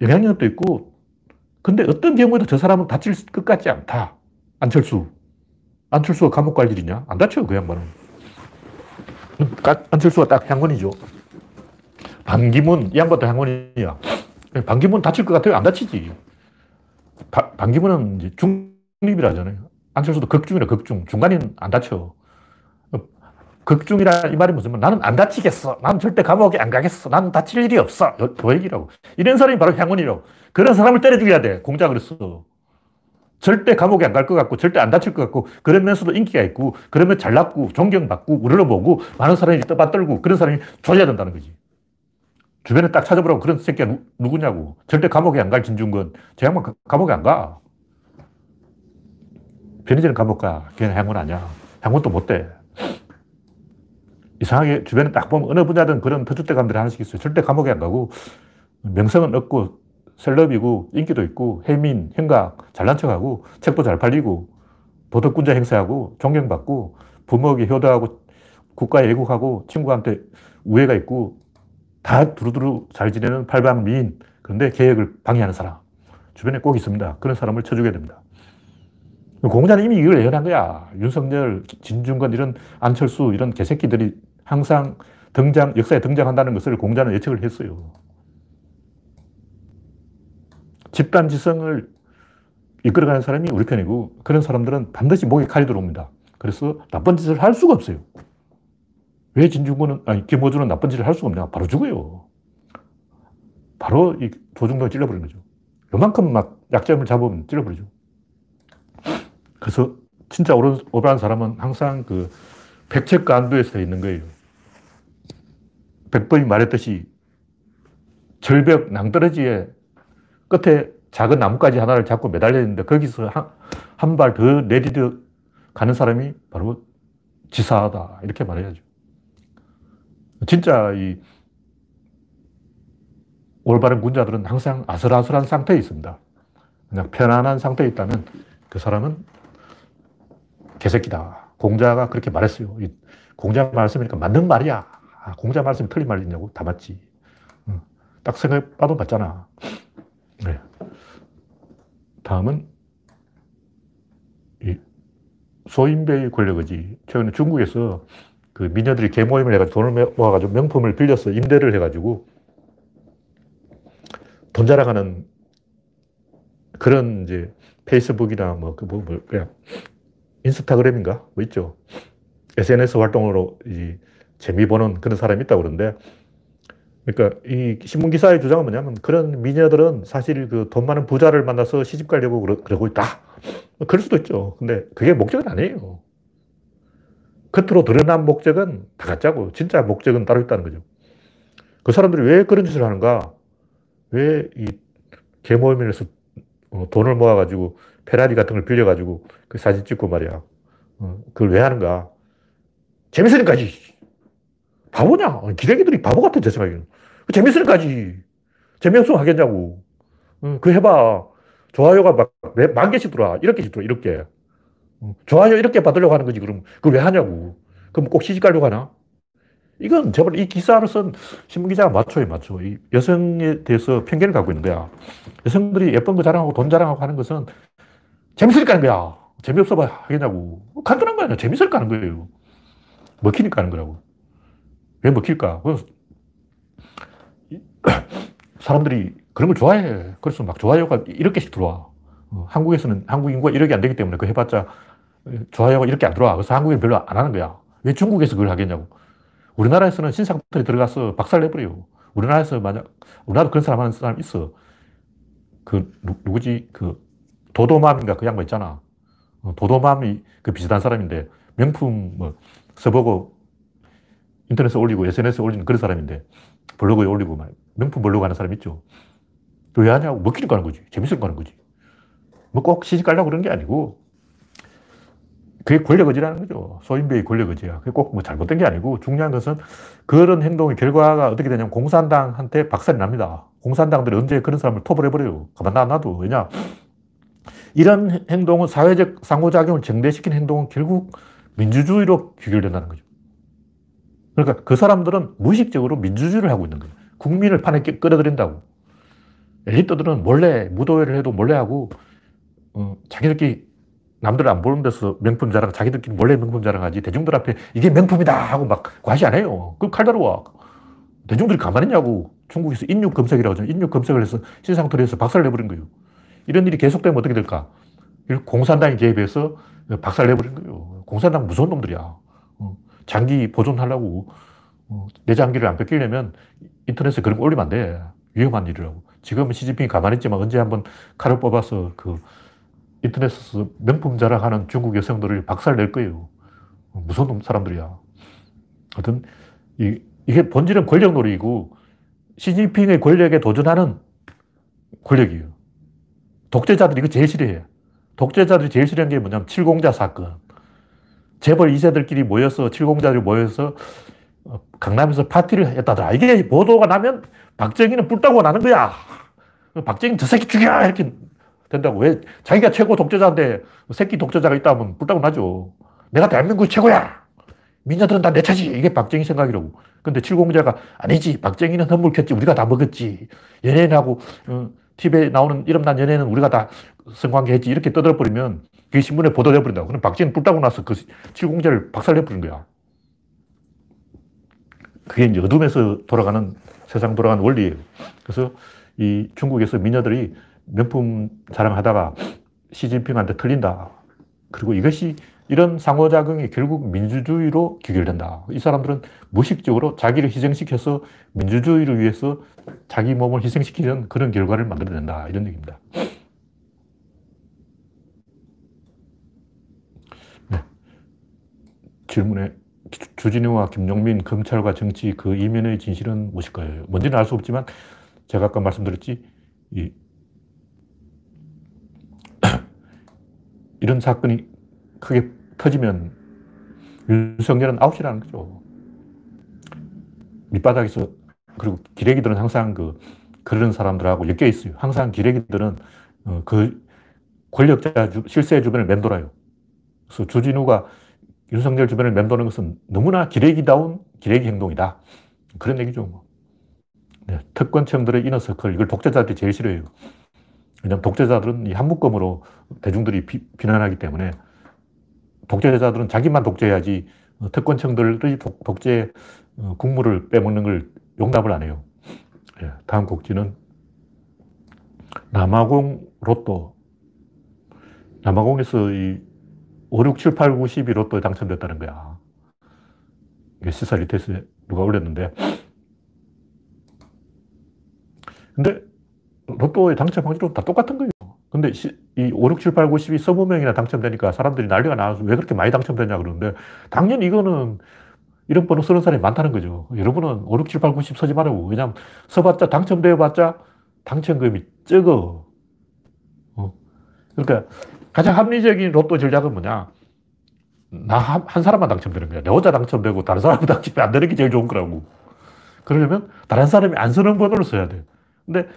영향력도 있고 근데 어떤 경우에도 저 사람은 다칠 것 같지 않다. 안철수. 안철수가 감옥 갈 일이냐? 안 다쳐요, 그 양반은. 안철수가 딱 향원이죠. 반기문, 이 양반도 향원이야. 반기문 다칠 것 같아요? 안 다치지. 바, 반기문은 이제 중립이라잖아요. 안철수도 극중이라 극중. 중간인 안 다쳐. 극중이라 이 말이 무슨 말? 나는 안 다치겠어. 나는 절대 감옥에 안 가겠어. 나는 다칠 일이 없어. 그 얘기라고. 이런 사람이 바로 향원이라고. 그런 사람을 때려 죽여야 돼. 공자 그랬어. 절대 감옥에 안 갈 것 같고, 절대 안 다칠 것 같고, 그러면서도 인기가 있고, 그러면 잘났고, 존경받고, 우러러보고, 많은 사람이 떠받들고, 그런 사람이 줘야 된다는 거지. 주변에 딱 찾아보라고 그런 새끼가 누, 누구냐고. 절대 감옥에 안 갈 진중권. 저 양반 감옥에 안 가. 편의점 감옥 가. 걔는 향원 아니야. 향원도 못 돼. 이상하게 주변에 딱 보면 어느 분야든 그런 터줏대감들이 하나씩 있어요. 절대 감옥에 안 가고 명성은 얻고 셀럽이고 인기도 있고 해민, 행각 잘난 척하고 책도 잘 팔리고 도덕군자 행세하고 존경받고 부모에게 효도하고 국가에 애국하고 친구한테 우애가 있고 다 두루두루 잘 지내는 팔방 미인 그런데 계획을 방해하는 사람 주변에 꼭 있습니다. 그런 사람을 쳐주게 됩니다. 공자는 이미 이걸 예언한 거야. 윤석열, 진중권 이런 안철수 이런 개새끼들이 항상 등장, 역사에 등장한다는 것을 공자는 예측을 했어요. 집단 지성을 이끌어가는 사람이 우리 편이고 그런 사람들은 반드시 목에 칼이 들어옵니다. 그래서 나쁜 짓을 할 수가 없어요. 왜 진중권은, 아니, 김호준은 나쁜 짓을 할 수가 없냐? 바로 죽어요. 바로 이 조중동을 찔러버리는 거죠. 요만큼 막 약점을 잡으면 찔러버리죠. 그래서 진짜 오르한 사람은 항상 그 백척과 안도에 서 있는 거예요. 백범이 말했듯이 절벽 낭떠러지에 끝에 작은 나뭇가지 하나를 잡고 매달려 있는데 거기서 한 발 더 내리려 가는 사람이 바로 지사하다. 이렇게 말해야죠. 진짜 이 올바른 군자들은 항상 아슬아슬한 상태에 있습니다. 그냥 편안한 상태에 있다면 그 사람은 개새끼다. 공자가 그렇게 말했어요. 공자 말씀이니까 맞는 말이야. 아, 공자 말씀이 틀린 말이냐고? 다 맞지. 딱 생각해봐도 맞잖아. 네. 다음은 소인배의 권력이지. 최근에 중국에서 그 미녀들이 개모임을 해가지고 돈을 모아가지고 명품을 빌려서 임대를 해가지고 돈 자랑하는 그런 이제 페이스북이나 뭐, 그 뭐, 뭐, 그냥 인스타그램인가? 뭐 있죠. SNS 활동으로 이 재미 보는 그런 사람이 있다고 그러는데, 그러니까 이 신문 기사의 주장은 뭐냐면 그런 미녀들은 사실 그 돈 많은 부자를 만나서 시집 가려고 그러 고 있다. 뭐 그럴 수도 있죠. 근데 그게 목적은 아니에요. 겉으로 드러난 목적은 다 가짜고, 진짜 목적은 따로 있다는 거죠. 그 사람들이 왜 그런 짓을 하는가? 왜 이 개모임에서 어, 돈을 모아가지고 페라리 같은 걸 빌려가지고 그 사진 찍고 말이야. 어, 그걸 왜 하는가? 재밌으니까지. 바보냐? 어, 기레기들이 바보 같아, 제 생각에는. 재밌으니까지. 재미없으면 하겠냐고. 그 해봐. 좋아요가 막 만 개씩 들어와. 이렇게 들어와, 이렇게. 좋아요 이렇게 받으려고 하는 거지, 그럼. 그걸 왜 하냐고. 그럼 꼭 시집 가려고 하나? 이건 제발 이 기사를 쓴 신문기자가 맞춰요, 맞춰. 이 여성에 대해서 편견을 갖고 있는 거야. 여성들이 예쁜 거 자랑하고 돈 자랑하고 하는 것은 재밌으니까 하는 거야. 재미없어 봐 하겠냐고. 간단한 거 아니야. 재밌으니까 하는 거예요. 먹히니까 하는 거라고. 왜 먹힐까? 사람들이 그런 걸 좋아해. 그래서 막 좋아요가 이렇게씩 들어와. 어, 한국에서는 한국 인구가 1억이 안 되기 때문에 그 해봤자 좋아요가 이렇게 안 들어와. 그래서 한국에 별로 안 하는 거야. 왜 중국에서 그걸 하겠냐고. 우리나라에서는 신상털이 들어가서 박살 내버려요. 우리나라에서 만약, 우리나라도 그런 사람 하는 사람 있어. 그, 누, 구지 그 도도맘인가 그 양반 있잖아. 어, 도도맘이 그 비슷한 사람인데 명품 뭐 써보고 인터넷에 올리고 SNS에 올리는 그런 사람인데 블로그에 올리고 막 명품 블로그 하는 사람 있죠. 왜 하냐고 먹히니까 하는 거지. 재밌으니까 하는 거지. 뭐 꼭 시집 가려고 그런 게 아니고 그게 권력 의지라는 거죠. 소인배의 권력 의지야. 그게 꼭 뭐 잘못된 게 아니고 중요한 것은 그런 행동의 결과가 어떻게 되냐면 공산당한테 박살이 납니다. 공산당들이 언제 그런 사람을 톱을 해버려요. 가만 놔놔도. 왜냐? 이런 행동은 사회적 상호작용을 증대시키는 행동은 결국 민주주의로 귀결된다는 거죠. 그러니까 그 사람들은 무의식적으로 민주주의를 하고 있는 거예요. 국민을 판에 끌어들인다고. 엘리트들은 몰래 무도회를 해도 몰래 하고 어, 자기들끼리 남들 안 보는 데서 명품 자랑, 자기들끼리 몰래 명품 자랑하지 대중들 앞에 이게 명품이다 하고 막 과시 안 해요. 그칼 다루와. 대중들이 가만히 있냐고. 중국에서 인육 검색이라고 하죠. 인육 검색을 해서 신상털이해서 박살 내버린 거예요. 이런 일이 계속되면 어떻게 될까? 공산당이 개입해서 박살 내버린 거예요. 공산당 무서운 놈들이야. 어, 장기 보존하려고 어, 내 장기를 안 뺏기려면 인터넷에 그런 거 올리면 안 돼. 위험한 일이라고. 지금은 시진핑이 가만히 있지만 언제 한번 칼을 뽑아서 그 인터넷에서 명품 자랑하는 중국 여성들을 박살 낼 거예요. 무서운 사람들이야. 하여튼, 이, 이게 본질은 권력놀이고, 시진핑의 권력에 도전하는 권력이에요. 독재자들이 이거 제일 싫어해. 독재자들이 제일 싫어하는 게 뭐냐면 칠공자 사건. 재벌 2세들끼리 모여서, 칠공자들이 모여서 어, 강남에서 파티를 했다더라. 이게 보도가 나면 박정희는 뿔 따고 나는 거야. 박정희 저 새끼 죽여! 이렇게 된다고. 왜 자기가 최고 독재자인데 새끼 독재자가 있다면 불타고 나죠. 내가 대한민국 최고야. 민자들은 다 내 차지. 이게 박정희 생각이라고. 근데 칠공자가 아니지. 박정희는 선물켰지. 우리가 다 먹었지. 연예인하고 어, TV에 나오는 이름난 연예인은 우리가 다 성관계 했지. 이렇게 떠들어버리면 그게 신문에 보도돼 버린다고. 그럼 박정희 불타고 나서 그 칠공자를 박살내버린 거야. 그게 이제 어둠에서 돌아가는 세상 돌아가는 원리예요. 그래서 이 중국에서 미녀들이 명품 자랑하다가 시진핑한테 틀린다. 그리고 이것이 이런 상호작용이 결국 민주주의로 귀결된다. 이 사람들은 무식적으로 자기를 희생시켜서 민주주의를 위해서 자기 몸을 희생시키는 그런 결과를 만들어낸다. 이런 얘기입니다. 네. 질문에 주진우와 김용민, 검찰과 정치 그 이면의 진실은 무엇일까요? 뭔지는 알 수 없지만 제가 아까 말씀드렸지, 이, 이런 사건이 크게 터지면 윤석열은 아웃이라는 거죠. 밑바닥에서, 그리고 기레기들은 항상 그, 그런 사람들하고 엮여 있어요. 항상 기레기들은 어, 그 권력자 주, 실세 주변을 맴돌아요. 그래서 주진우가 윤석열 주변을 맴도는 것은 너무나 기레기다운 기레기 행동이다. 그런 얘기죠. 뭐. 네, 특권층들의 이너서클, 이걸 독재자들이 제일 싫어해요. 왜냐하면 독재자들은 이 한묶음으로 대중들이 비, 난하기 때문에 독재자들은 자기만 독재해야지 어, 특권층들의 독, 재 어, 국물을 빼먹는 걸 용납을 안 해요. 네, 다음 곡지는 남아공 로또. 남아공에서 이 5, 6, 7, 8, 9, 10이 로또에 당첨됐다는 거야. 이게 시사 리테스에 누가 올렸는데. 근데 로또의 당첨 확률은 다 똑같은 거예요. 근데 이 5, 6, 7, 8, 9, 10이 20명이나 당첨되니까 사람들이 난리가 나서 왜 그렇게 많이 당첨됐냐 그러는데 당연히 이거는 이런 번호 쓰는 사람이 많다는 거죠. 여러분은 5, 6, 7, 8, 9, 10 서지 말라고. 왜냐면 써봤자 당첨되어봤자 당첨금이 적어. 어. 그러니까 가장 합리적인 로또 전략은 뭐냐? 나 한 사람만 당첨되는 거야. 내 혼자 당첨되고 다른 사람이 당첨이 안 되는 게 제일 좋은 거라고. 그러려면 다른 사람이 안 쓰는 번호를 써야 돼. 근데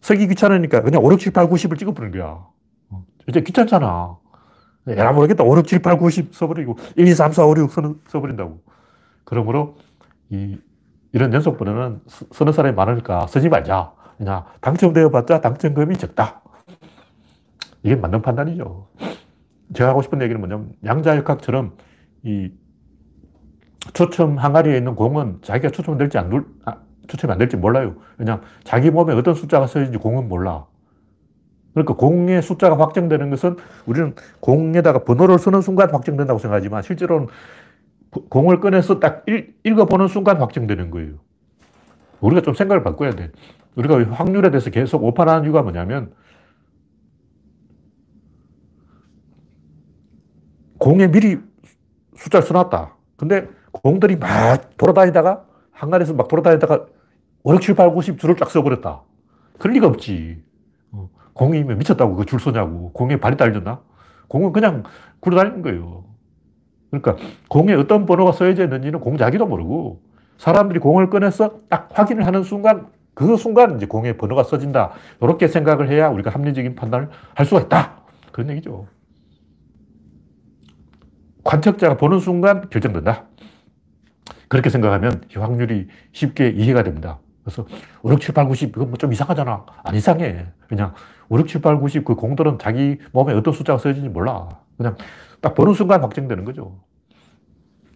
쓰기 귀찮으니까 그냥 5, 6, 7, 8, 90을 찍어버리는 거야. 어, 이제 귀찮잖아. 에라 모르겠다. 5, 6, 7, 8, 90 써버리고 1, 2, 3, 4, 5, 6 써버린다고. 그러므로 이, 이런 연속 번호는 쓰는 사람이 많으니까 쓰지 말자. 그냥 당첨되어 봤자 당첨금이 적다. 이게 맞는 판단이죠. 제가 하고 싶은 얘기는 뭐냐면 양자역학처럼 이 추첨 항아리에 있는 공은 자기가 추첨될지 안, 눌, 아, 추첨이 안 될지 몰라요. 왜냐 자기 몸에 어떤 숫자가 서 있는지 공은 몰라. 그러니까 공의 숫자가 확정되는 것은 우리는 공에다가 번호를 쓰는 순간 확정된다고 생각하지만 실제로는 공을 꺼내서 딱 읽, 읽어보는 순간 확정되는 거예요. 우리가 좀 생각을 바꿔야 돼. 우리가 확률에 대해서 계속 오판하는 이유가 뭐냐면 공에 미리 숫자를 써놨다. 근데 공들이 막 돌아다니다가 한간에서 막 돌아다니다가 5, 6, 7, 8, 9, 10 줄을 쫙 써버렸다. 그럴 리가 없지. 어, 공이 미쳤다고 그 줄 서냐고. 공에 발이 달렸나? 공은 그냥 굴러다니는 거예요. 그러니까 공에 어떤 번호가 써져 있는지는 공 자기도 모르고 사람들이 공을 꺼내서 딱 확인을 하는 순간 그 순간 이제 공에 번호가 써진다. 이렇게 생각을 해야 우리가 합리적인 판단을 할 수가 있다. 그런 얘기죠. 관측자가 보는 순간 결정된다. 그렇게 생각하면 확률이 쉽게 이해가 됩니다. 그래서 5, 6, 7, 8, 90, 이건 뭐좀 이상하잖아. 안 이상해. 그냥 5, 6, 7, 8, 90, 그 공들은 자기 몸에 어떤 숫자가 써있는지 몰라. 그냥 딱 보는 순간 확정되는 거죠.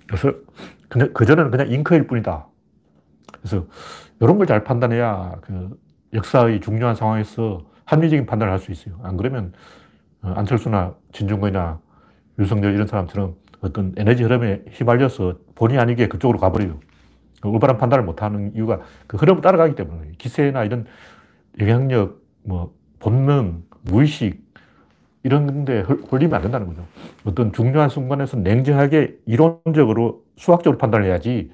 그래서 그전에는 그냥 잉크일 뿐이다. 그래서 이런 걸 잘 판단해야 그 역사의 중요한 상황에서 합리적인 판단을 할 수 있어요. 안 그러면 어, 안철수나 진중권이나 윤석열 이런 사람처럼 어떤 에너지 흐름에 휘말려서 본의 아니게 그쪽으로 가버려요. 올바른 판단을 못하는 이유가 그 흐름을 따라가기 때문에 기세나 이런 영향력, 뭐 본능, 무의식 이런 데 홀리면 안 된다는 거죠. 어떤 중요한 순간에서 냉정하게 이론적으로 수학적으로 판단을 해야지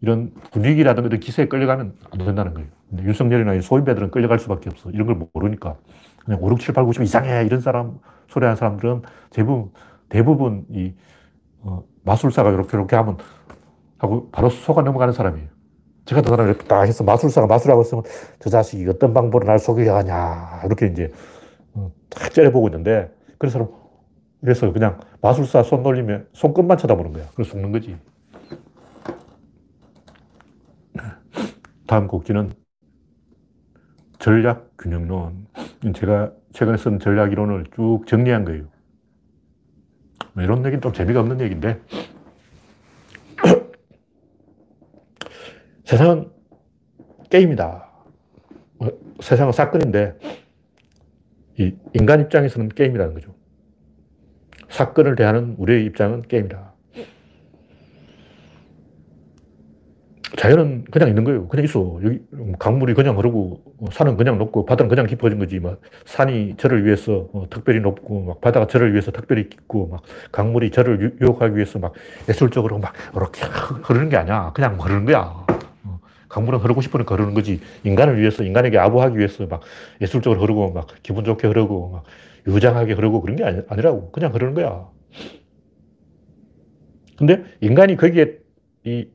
이런 분위기라든가 이런 기세에 끌려가면 안 된다는 거예요. 근데 윤석열이나 소인배들은 끌려갈 수밖에 없어. 이런 걸 모르니까. 그냥 5, 6, 7, 8, 9, 10 이상해. 이런 사람, 소리 하는 사람들은 대부분, 대부분 이 어, 마술사가 이렇게 이렇게 하면 하고 바로 속아 넘어가는 사람이에요. 제가 그 사람을 딱 해서 마술사가 마술하고 있으면 저 자식이 어떤 방법으로 날 속이려 하냐. 이렇게 이제 어, 딱 째려보고 있는데, 그런 사람, 그래서 그냥 마술사 손 놀리면 손끝만 쳐다보는 거야. 그래서 죽는 거지. 다음 곡지는 전략 균형론. 제가 최근에 쓴 전략 이론을 쭉 정리한 거예요. 뭐 이런 얘기는 좀 재미가 없는 얘기인데, 세상은 게임이다. 어, 세상은 사건인데, 이 인간 입장에서는 게임이라는 거죠. 사건을 대하는 우리의 입장은 게임이다. 자연은 그냥 있는 거예요. 그냥 있어. 여기 강물이 그냥 흐르고 산은 그냥 높고 바다는 그냥 깊어진 거지. 막 산이 저를 위해서 어, 특별히 높고 막 바다가 저를 위해서 특별히 깊고 막 강물이 저를 유혹하기 위해서 막 예술적으로 막 이렇게 흐르는 게 아니야. 그냥 흐르는 거야. 어, 강물은 흐르고 싶으니까 흐르는 거지. 인간을 위해서 인간에게 아부하기 위해서 막 예술적으로 흐르고 막 기분 좋게 흐르고 막 유장하게 흐르고 그런 게 아니, 아니라고. 그냥 흐르는 거야. 근데 인간이 거기에 이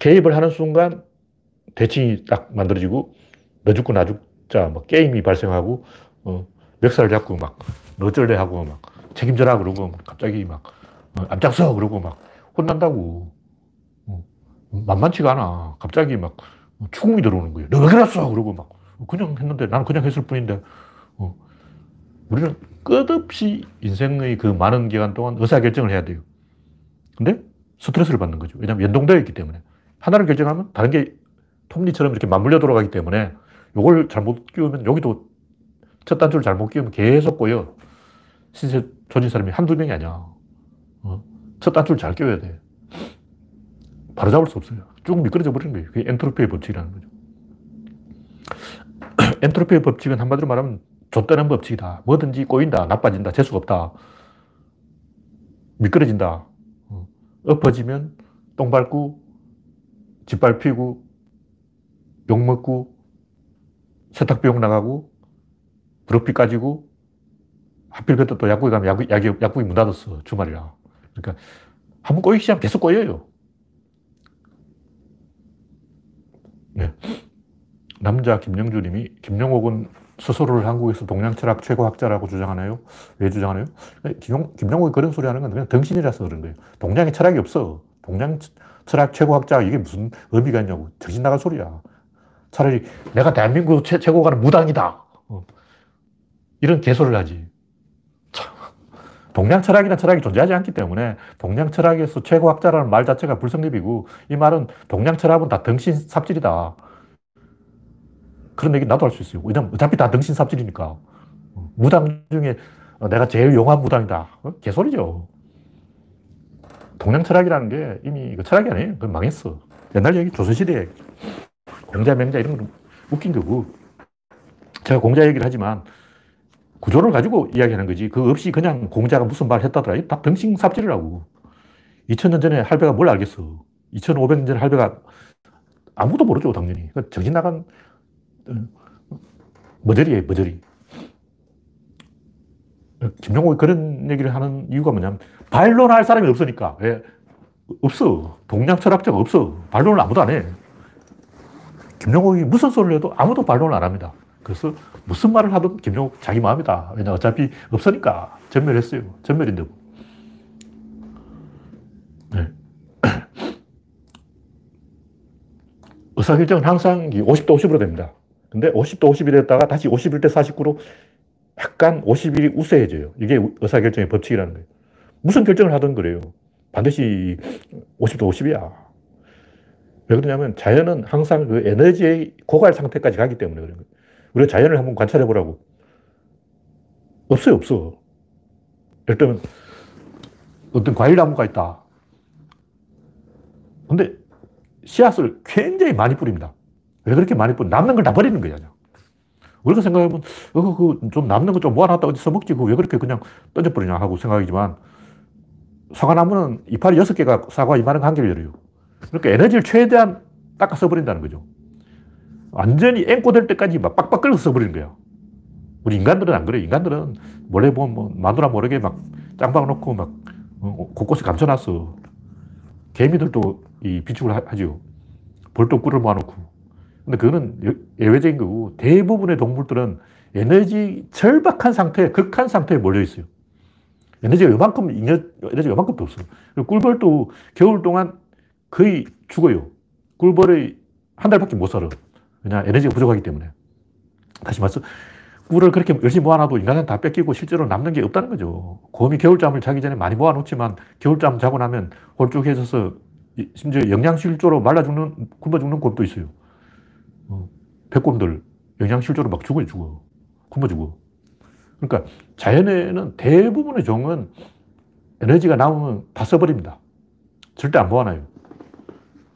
개입을 하는 순간 대칭이 딱 만들어지고 너 죽고 나 죽자 뭐 게임이 발생하고 어, 멱살을 잡고 막 너쩔래 하고 막 책임져라 그러고 갑자기 막 어, 앞장서 그러고 막 혼난다고. 어, 만만치가 않아. 갑자기 막 죽음이 들어오는 거예요. 너 왜 그랬어? 그러고 막 그냥 했는데 나는 그냥 했을 뿐인데 어, 우리는 끝없이 인생의 그 많은 기간 동안 의사결정을 해야 돼요. 근데 스트레스를 받는 거죠. 왜냐하면 연동되어 있기 때문에 하나를 결정하면 다른 게 톱니처럼 이렇게 맞물려 돌아가기 때문에 이걸 잘못 끼우면 여기도 첫 단추를 잘못 끼우면 계속 꼬여. 신세 조진 사람이 한두 명이 아니야. 어? 첫 단추를 잘 끼워야 돼. 바로 잡을 수 없어요. 쭉 미끄러져 버리는 거예요. 그게 엔트로피의 법칙이라는 거죠. 엔트로피의 법칙은 한마디로 말하면 좆되는 법칙이다. 뭐든지 꼬인다, 나빠진다, 재수가 없다. 미끄러진다. 어. 엎어지면 똥 밟고 짓밟히고, 욕먹고, 세탁비용 나가고, 브로피 까지고, 하필 그때 또 약국에 가면 약국, 약이, 약국이 문 닫았어. 주말이라. 그러니까, 한 번 꼬이기 시작하면 계속 꼬여요. 네. 남자 김영주 님이 김영옥은 스스로를 한국에서 동양 철학 최고 학자라고 주장하나요? 왜 주장하나요? 김영, 김영옥이 그런 소리 하는 건 그냥 덩신이라서 그런 거예요. 동양에 철학이 없어. 동양 철학 최고학자 이게 무슨 의미가 있냐고. 정신 나갈 소리야. 차라리 내가 대한민국 최, 최고가는 무당이다. 어. 이런 개소리를 하지. 참. 동양 철학이나 철학이 존재하지 않기 때문에 동양 철학에서 최고학자라는 말 자체가 불성립이고 이 말은 동양 철학은 다 덩신 삽질이다. 그런 얘기 나도 할 수 있어요. 왜냐면 어차피 다 덩신 삽질이니까. 어. 무당 중에 내가 제일 용한 무당이다. 어? 개소리죠. 동양 철학이라는 게 이미 그 철학이 아니에요. 그건 망했어. 옛날 얘기, 조선시대 공자, 명자 이런 건 웃긴 거고. 제가 공자 얘기를 하지만 구조를 가지고 이야기하는 거지. 그 없이 그냥 공자가 무슨 말 했다더라. 다 병신 삽질이라고. 2000년 전에 할배가 뭘 알겠어. 2500년 전에 할배가 아무도 모르죠, 당연히. 그 정신 나간 어, 머저리예요, 머저리. 김용옥이 그런 얘기를 하는 이유가 뭐냐면 반론할 사람이 없으니까. 왜? 없어. 동양 철학자가 없어. 반론을 아무도 안 해. 김용옥이 무슨 소리를 해도 아무도 반론을 안 합니다. 그래서 무슨 말을 하든 김용옥 자기 마음이다. 왜냐 어차피 없으니까 전멸했어요. 전멸인데. 네. 의사결정은 항상 50대 50으로 됩니다. 근데 50대 50이 됐다가 다시 51대 49로 약간 50일이 우세해져요. 이게 의사결정의 법칙이라는 거예요. 무슨 결정을 하든 그래요. 반드시 50도 50이야. 왜 그러냐면 자연은 항상 그 에너지의 고갈 상태까지 가기 때문에 그런 거예요. 우리가 자연을 한번 관찰해 보라고. 없어요, 없어. 예를 들면 어떤 과일 나무가 있다. 근데 씨앗을 굉장히 많이 뿌립니다. 왜 그렇게 많이 뿌려? 남는 걸 다 버리는 거야. 우리가 생각하면, 어, 그, 좀 남는 거 좀 모아놨다 어디서 먹지? 그 왜 그렇게 그냥 던져버리냐 하고 생각하지만, 사과나무는 이파리 6개가 사과 이만한 관계를 열어요. 그러니까 에너지를 최대한 닦아 써버린다는 거죠. 완전히 앵꼬 될 때까지 막 빡빡 끓여 써버리는 거야. 우리 인간들은 안 그래요. 인간들은 몰래 보면 뭐 마누라 모르게 막 짱박 놓고 막 어, 곳곳에 감춰놨어. 개미들도 이 비축을 하죠. 볼도 꿀을 모아놓고. 근데 그거는 예외적인 거고 대부분의 동물들은 에너지 절박한 상태, 극한 상태에 몰려 있어요. 에너지가 요만큼, 에너지가 요만큼도 없어요. 꿀벌도 겨울 동안 거의 죽어요. 꿀벌이 한 달밖에 못 살아. 왜냐, 에너지가 부족하기 때문에. 다시 말해서, 꿀을 그렇게 열심히 모아놔도 인간은 다 뺏기고 실제로 남는 게 없다는 거죠. 곰이 겨울잠을 자기 전에 많이 모아놓지만 겨울잠 자고 나면 홀쭉해져서 심지어 영양실조로 말라 죽는, 굶어 죽는 곰도 있어요. 어, 백곰들 영양실조로 막 죽어요, 죽어. 굶어 죽어. 그러니까 자연에는 대부분의 종은 에너지가 남으면 다 써버립니다. 절대 안 모아놔요.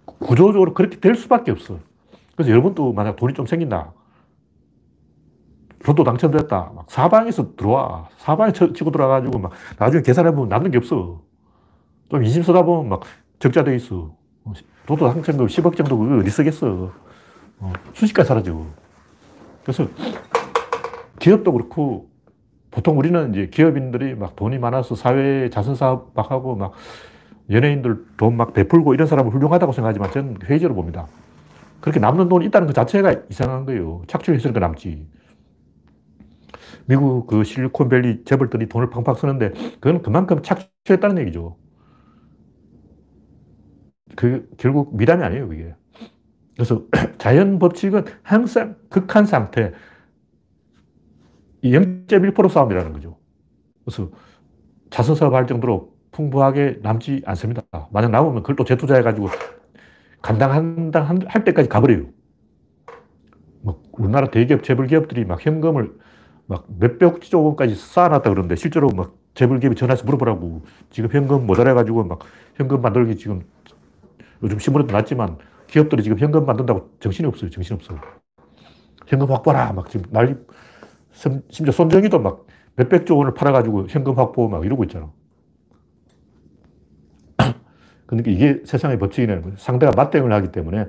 구조적으로 그렇게 될 수밖에 없어. 그래서 여러분도 만약 돈이 좀 생긴다. 로또 당첨됐다. 막 사방에서 들어와. 사방에 치고 들어와가지고 막 나중에 계산해보면 남는 게 없어. 좀 인심 쓰다 보면 막 적자 돼 있어. 로또 당첨금 10억 정도 어디 쓰겠어. 어, 순식간에 사라져. 그래서 기업도 그렇고 보통 우리는 이제 기업인들이 막 돈이 많아서 사회에 자선사업 막 하고 막 연예인들 돈 막 베풀고 이런 사람을 훌륭하다고 생각하지만 저는 회의적으로 봅니다. 그렇게 남는 돈이 있다는 것 자체가 이상한 거예요. 착취했으니까 남지. 미국 그 실리콘밸리 재벌들이 돈을 팡팡 쓰는데 그건 그만큼 착취했다는 얘기죠. 그 결국 미담이 아니에요, 그게. 그래서 자연 법칙은 항상 극한 상태, 0.1% 싸움이라는 거죠. 그래서 자선사업 할 정도로 풍부하게 남지 않습니다. 만약 남으면 그걸 또 재투자해가지고 감당한다 할 때까지 가버려요. 뭐 우리나라 대기업, 재벌기업들이 막 현금을 막 몇백 조 원까지 쌓아놨다 그러는데 실제로 막 재벌기업이 전화해서 물어보라고 지금 현금 모자라가지고 막 현금 만들기 지금 요즘 신문에도 났지만 기업들이 지금 현금 만든다고 정신이 없어요. 정신 없어. 현금 확보라. 막 지금 난리. 심지어 손정희도 막 몇백조 원을 팔아가지고 현금 확보 막 이러고 있잖아. 그러니까 이게 세상의 법칙이라는 거예요. 상대가 맞대응을 하기 때문에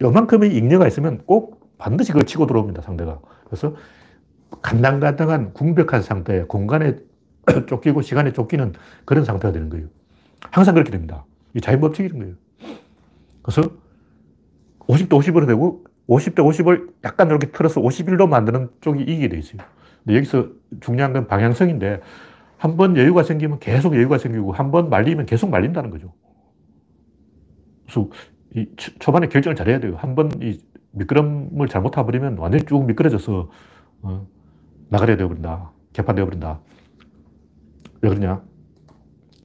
요만큼의 잉여가 있으면 꼭 반드시 그걸 치고 들어옵니다, 상대가. 그래서 간당간당한 궁벽한 상태, 공간에 쫓기고 시간에 쫓기는 그런 상태가 되는 거예요. 항상 그렇게 됩니다. 이 자연 법칙인 거예요. 그래서 50대 50으로 되고 50대 50을 약간 이렇게 틀어서 51로 만드는 쪽이 이기게 돼 있어요. 근데 여기서 중요한 건 방향성인데 한 번 여유가 생기면 계속 여유가 생기고 한 번 말리면 계속 말린다는 거죠. 그래서 이 초반에 결정을 잘해야 돼요. 한 번 이 미끄럼을 잘못 타버리면 완전히 쭉 미끄러져서 어, 나가려 되어버린다. 개판되어버린다. 왜 그러냐?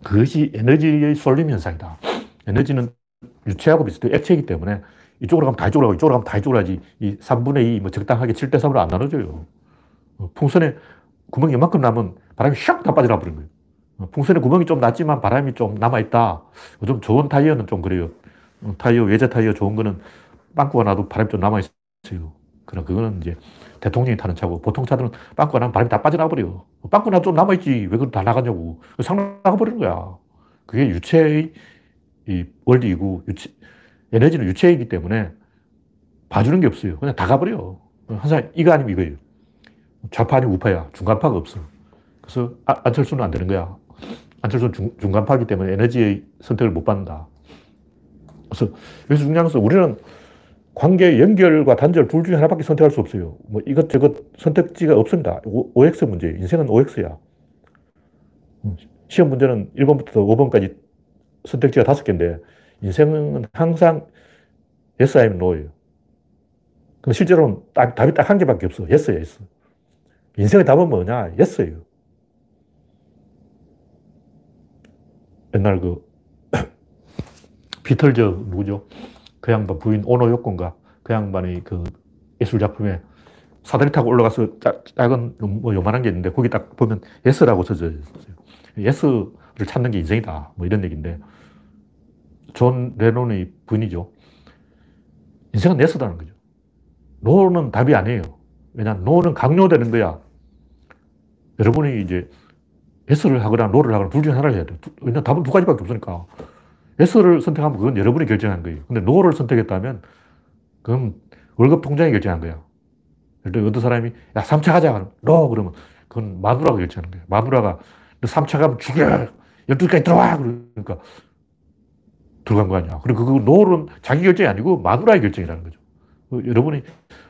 그것이 에너지의 쏠림 현상이다. 에너지는 유체하고 비슷해 액체이기 때문에 이쪽으로 가면 다 이쪽으로 가고 이쪽으로 가면 다 이쪽으로 하지 이 3분의 2, 뭐 적당하게 7대 3으로 안 나눠져요. 어, 풍선에 구멍이 이만큼 나면 바람이 샥 다 빠져나 버린 거예요. 어, 풍선에 구멍이 좀 났지만 바람이 좀 남아있다. 좀 좋은 타이어는 좀 그래요. 어, 타이어, 외제 타이어 좋은 거는 빵꾸가 나도 바람이 좀 남아있어요. 그럼 그거는 이제 대통령이 타는 차고 보통 차들은 빵꾸가 나면 바람이 다 빠져나버려. 빵꾸 나도 좀 남아있지. 왜 그걸 다 나가냐고. 상 나가버리는 거야. 그게 유체의 이 원리이고 유체, 에너지는 유체이기 때문에 봐주는 게 없어요. 그냥 다 가버려. 항상 이거 아니면 이거예요. 좌파 아니면 우파야. 중간파가 없어. 그래서 아, 안철수는 안 되는 거야. 안철수는 중, 중간파이기 때문에 에너지의 선택을 못 받는다. 그래서 여기서 중요한 것은 우리는 관계 연결과 단절 둘 중에 하나밖에 선택할 수 없어요. 뭐 이것저것 선택지가 없습니다. O, x 문제. 인생은 OX야. 시험 문제는 1번부터 5번까지 선택지가 다섯 개인데 인생은 항상 yes 아니면 no예요. 그럼 실제로는 딱, 답이 딱 한 개밖에 없어. yes야, yes. 인생의 답은 뭐냐? yes예요. 옛날 그 비틀즈 누구죠? 그 양반 부인 오노 요코인가? 그 양반이 그 예술 작품에 사다리 타고 올라가서 작, 작은 뭐 요만한 게 있는데 거기 딱 보면 yes라고 써져 있어요. yes를 찾는 게 인생이다. 뭐 이런 얘기인데 존 레논의 부인이죠. 인생은 yes다는 거죠. no는 답이 아니에요. 왜냐 no는 강요되는 거야. 여러분이 이제 yes를 하거나 no를 하거나 둘 중에 하나를 해야 돼. 왜냐 답은 두 가지밖에 없으니까. yes를 선택하면 그건 여러분이 결정한 거예요. 근데 no를 선택했다면 그건 월급 통장이 결정한 거야. 예를 어떤 사람이 야 3차 가자. no 그러면 그건 마누라가 결정하는 거야. 마누라가 너 3차 가면 죽여. 12시까지 들어와. 그러니까 들어간 거 아니야. 그리고 그 노는 자기 결정이 아니고 마누라의 결정이라는 거죠. 그 여러분이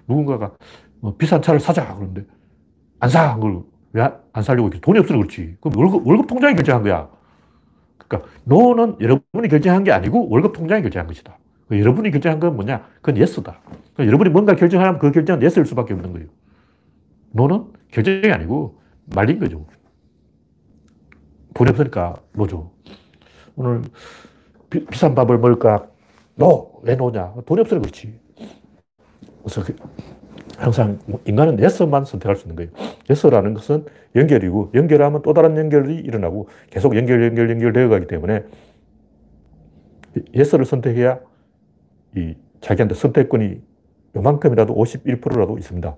누군가가 뭐 비싼 차를 사자. 그런데 안 사. 그걸 왜안 살려고? 돈이 없어서 그렇지. 그럼 월급, 월급 통장이 결정한 거야. 그러니까 노는 여러분이 결정한 게 아니고 월급 통장이 결정한 것이다. 그 여러분이 결정한 건 뭐냐? 그건 예스다. 그러니까 여러분이 뭔가 결정하면 그 결정은 예스일 수밖에 없는 거예요. no는 결정이 아니고 말린 거죠. 돈이 없으니까 no죠. 오늘 비싼 밥을 먹을까? no! 왜 no냐? 돈이 없어서 그렇지. 그래서 그 항상 인간은 yes만 선택할 수 있는 거예요. yes라는 것은 연결이고, 연결하면 또 다른 연결이 일어나고, 계속 연결, 연결, 연결되어 가기 때문에, yes를 선택해야 이 자기한테 선택권이 요만큼이라도 51%라도 있습니다.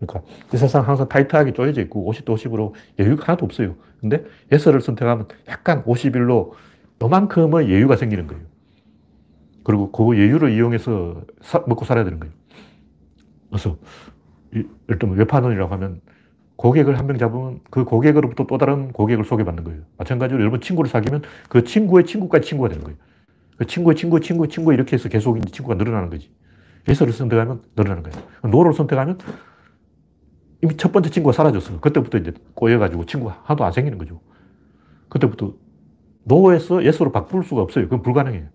그러니까 이 세상 항상 타이트하게 쪼여져 있고 50대 50으로 여유가 하나도 없어요. 근데 예서를 선택하면 약간 51로 요만큼의 여유가 생기는 거예요. 그리고 그 여유를 이용해서 사, 먹고 살아야 되는 거예요. 그래서 예를 들면 외판원이라고 하면 고객을 한 명 잡으면 그 고객으로부터 또 다른 고객을 소개받는 거예요. 마찬가지로 여러분 친구를 사귀면 그 친구의 친구까지 친구가 되는 거예요. 그 친구의 친구, 친구, 친구 이렇게 해서 계속 친구가 늘어나는 거지. yes를 선택하면 늘어나는 거예요. no를 선택하면 이미 첫 번째 친구가 사라졌어. 그때부터 이제 꼬여가지고 친구가 하나도 안 생기는 거죠. 그때부터 no에서 yes로 바꿀 수가 없어요. 그건 불가능해요.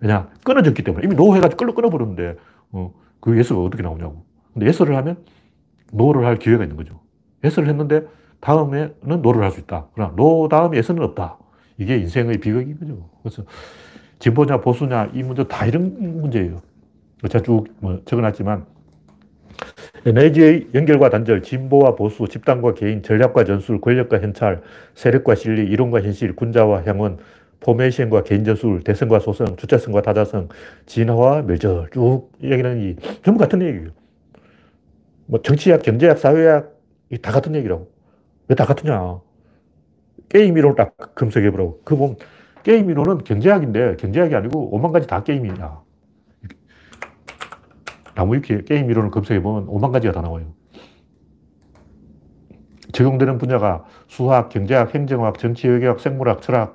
왜냐? 끊어졌기 때문에. 이미 no 해가지고 끌어 끊어버렸는데, 어, 그 yes가 어떻게 나오냐고. 근데 yes를 하면 no를 할 기회가 있는 거죠. yes를 했는데 다음에는 no를 할 수 있다. 그러나 no 다음에 yes는 없다. 이게 인생의 비극인 거죠. 그래서 진보냐 보수냐 이 문제 다 이런 문제예요. 제가 쭉 뭐 적어놨지만 에너지의 연결과 단절, 진보와 보수, 집단과 개인, 전략과 전술, 권력과 현찰, 세력과 실리, 이론과 현실, 군자와 향원, 포메이션과 개인 전술, 대성과 소성, 주체성과 다자성, 진화와 멸절 쭉 얘기하는 이 전부 같은 얘기예요. 뭐 정치학, 경제학, 사회학 다 같은 얘기라고. 왜 다 같으냐? 게임 이론을 딱 검색해보라고. 그 보면 게임 이론은 경제학인데 경제학이 아니고 오만 가지 다 게임이냐. 나무위키 게임 이론을 검색해보면 오만 가지가 다 나와요. 적용되는 분야가 수학, 경제학, 행정학, 정치, 외교학, 생물학, 철학,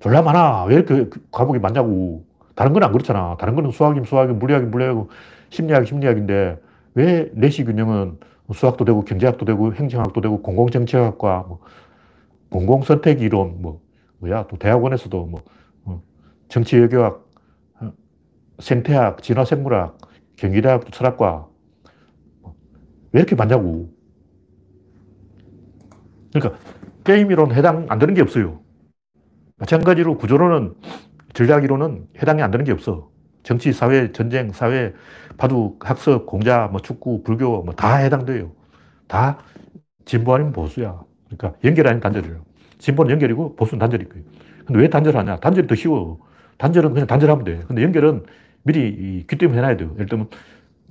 졸라 많아. 왜 이렇게 과목이 많냐고. 다른 건 안 그렇잖아. 다른 거는 수학이면 수학이고, 물리학이면 물리학이고, 심리학이 심리학인데, 왜 내시 균형은 수학도 되고, 경제학도 되고, 행정학도 되고, 공공정책학과, 뭐, 공공선택 이론, 뭐, 뭐야, 또 대학원에서도 뭐, 어, 정치 외교학, 어, 생태학, 진화생물학, 경기대학 철학과 왜 이렇게 많냐고. 그러니까 게임 이론 해당 안 되는 게 없어요. 마찬가지로 구조론은 전략 이론은 해당이 안 되는 게 없어. 정치, 사회, 전쟁, 사회, 바둑, 학습, 공자, 뭐 축구, 불교 뭐 다 해당돼요. 다 진보 아니면 보수야. 그러니까 연결 아닌 단절이에요. 진보는 연결이고 보수는 단절일 거예요. 근데 왜 단절하냐? 단절이 더 쉬워. 단절은 그냥 단절하면 돼. 근데 연결은 미리 귀뜸을 해놔야 돼요. 예를 들면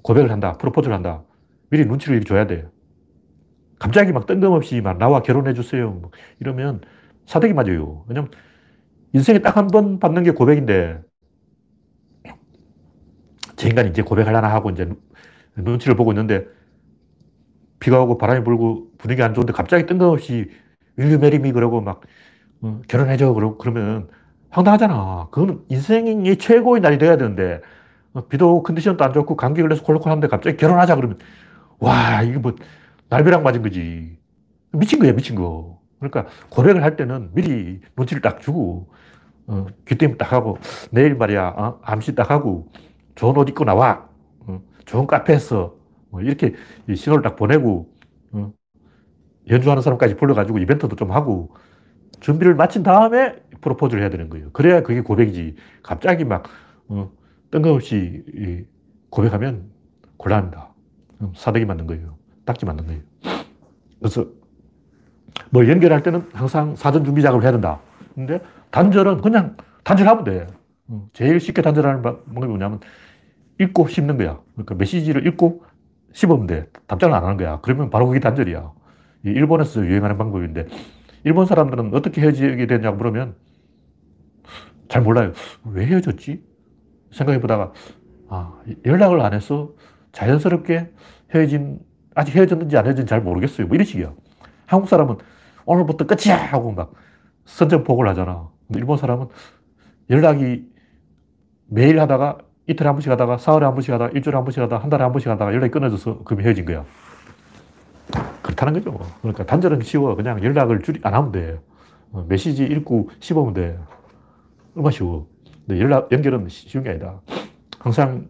고백을 한다, 프로포즈를 한다. 미리 눈치를 줘야 돼. 갑자기 막 뜬금없이 막 나와 결혼해 주세요. 뭐 이러면 싸대기 맞아요. 왜냐면 인생에 딱 한 번 받는 게 고백인데 저 인간이 이제 고백하려나 하고 이제 눈치를 보고 있는데 비가 오고 바람이 불고 분위기 안 좋은데 갑자기 뜬금없이 will you marry me 그러고 막 어, 결혼해줘 그러고 그러면 황당하잖아. 그거는 인생의 최고의 날이 돼야 되는데, 어, 비도 컨디션도 안 좋고 감기 걸려서 콜록콜록한데 갑자기 결혼하자 그러면, 와, 이게 뭐, 날벼락 맞은 거지. 미친 거야, 미친 거. 그러니까 고백을 할 때는 미리 눈치를 딱 주고, 어, 귀뜸 딱 하고, 내일 말이야, 어, 암시 딱 하고, 좋은 옷 입고 나와. 어, 좋은 카페에서, 뭐 이렇게 신호를 딱 보내고, 어, 연주하는 사람까지 불러가지고 이벤트도 좀 하고, 준비를 마친 다음에 프로포즈를 해야 되는 거예요. 그래야 그게 고백이지. 갑자기 막, 어, 뜬금없이 고백하면 곤란합니다. 사대기 맞는 거예요. 딱지 맞는 거예요. 그래서 뭐 연결할 때는 항상 사전 준비 작업을 해야 된다. 근데 단절은 그냥 단절하면 돼. 어, 제일 쉽게 단절하는 방법이 뭐냐면 읽고 씹는 거야. 그러니까 메시지를 읽고 씹으면 돼. 답장을 안 하는 거야. 그러면 바로 그게 단절이야. 일본에서 유행하는 방법인데 일본 사람들은 어떻게 헤어지게 됐냐고 물으면 잘 몰라요. 왜 헤어졌지? 생각해 보다가, 아, 연락을 안 해서 자연스럽게 헤어진, 아직 헤어졌는지 안 헤어졌는지 잘 모르겠어요. 뭐 이런 식이야. 한국 사람은 오늘부터 끝이야! 하고 막 선전포고를 하잖아. 일본 사람은 연락이 매일 하다가 이틀에 한 번씩 하다가 사흘에 한 번씩 하다가 일주일에 한 번씩 하다가 한 달에 한 번씩 하다가 연락이 끊어져서 그럼 헤어진 거야. 그렇다는 거죠. 그러니까 단절은 쉬워. 그냥 연락을 줄이 안 하면 돼. 어, 메시지 읽고 씹으면 돼. 얼마 쉬워. 근데 연락, 연결은 쉬운 게 아니다. 항상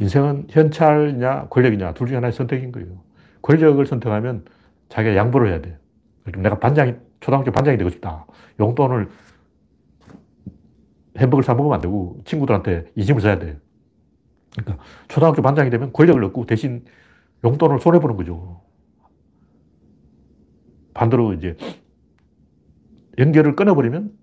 인생은 현찰이냐 권력이냐 둘 중에 하나의 선택인 거예요. 권력을 선택하면 자기가 양보를 해야 돼. 내가 반장이, 초등학교 반장이 되고 싶다. 용돈을 햄버거를 사 먹으면 안 되고 친구들한테 이심을 써야 돼. 그러니까 초등학교 반장이 되면 권력을 얻고 대신 용돈을 손해보는 거죠. 반대로 이제 연결을 끊어버리면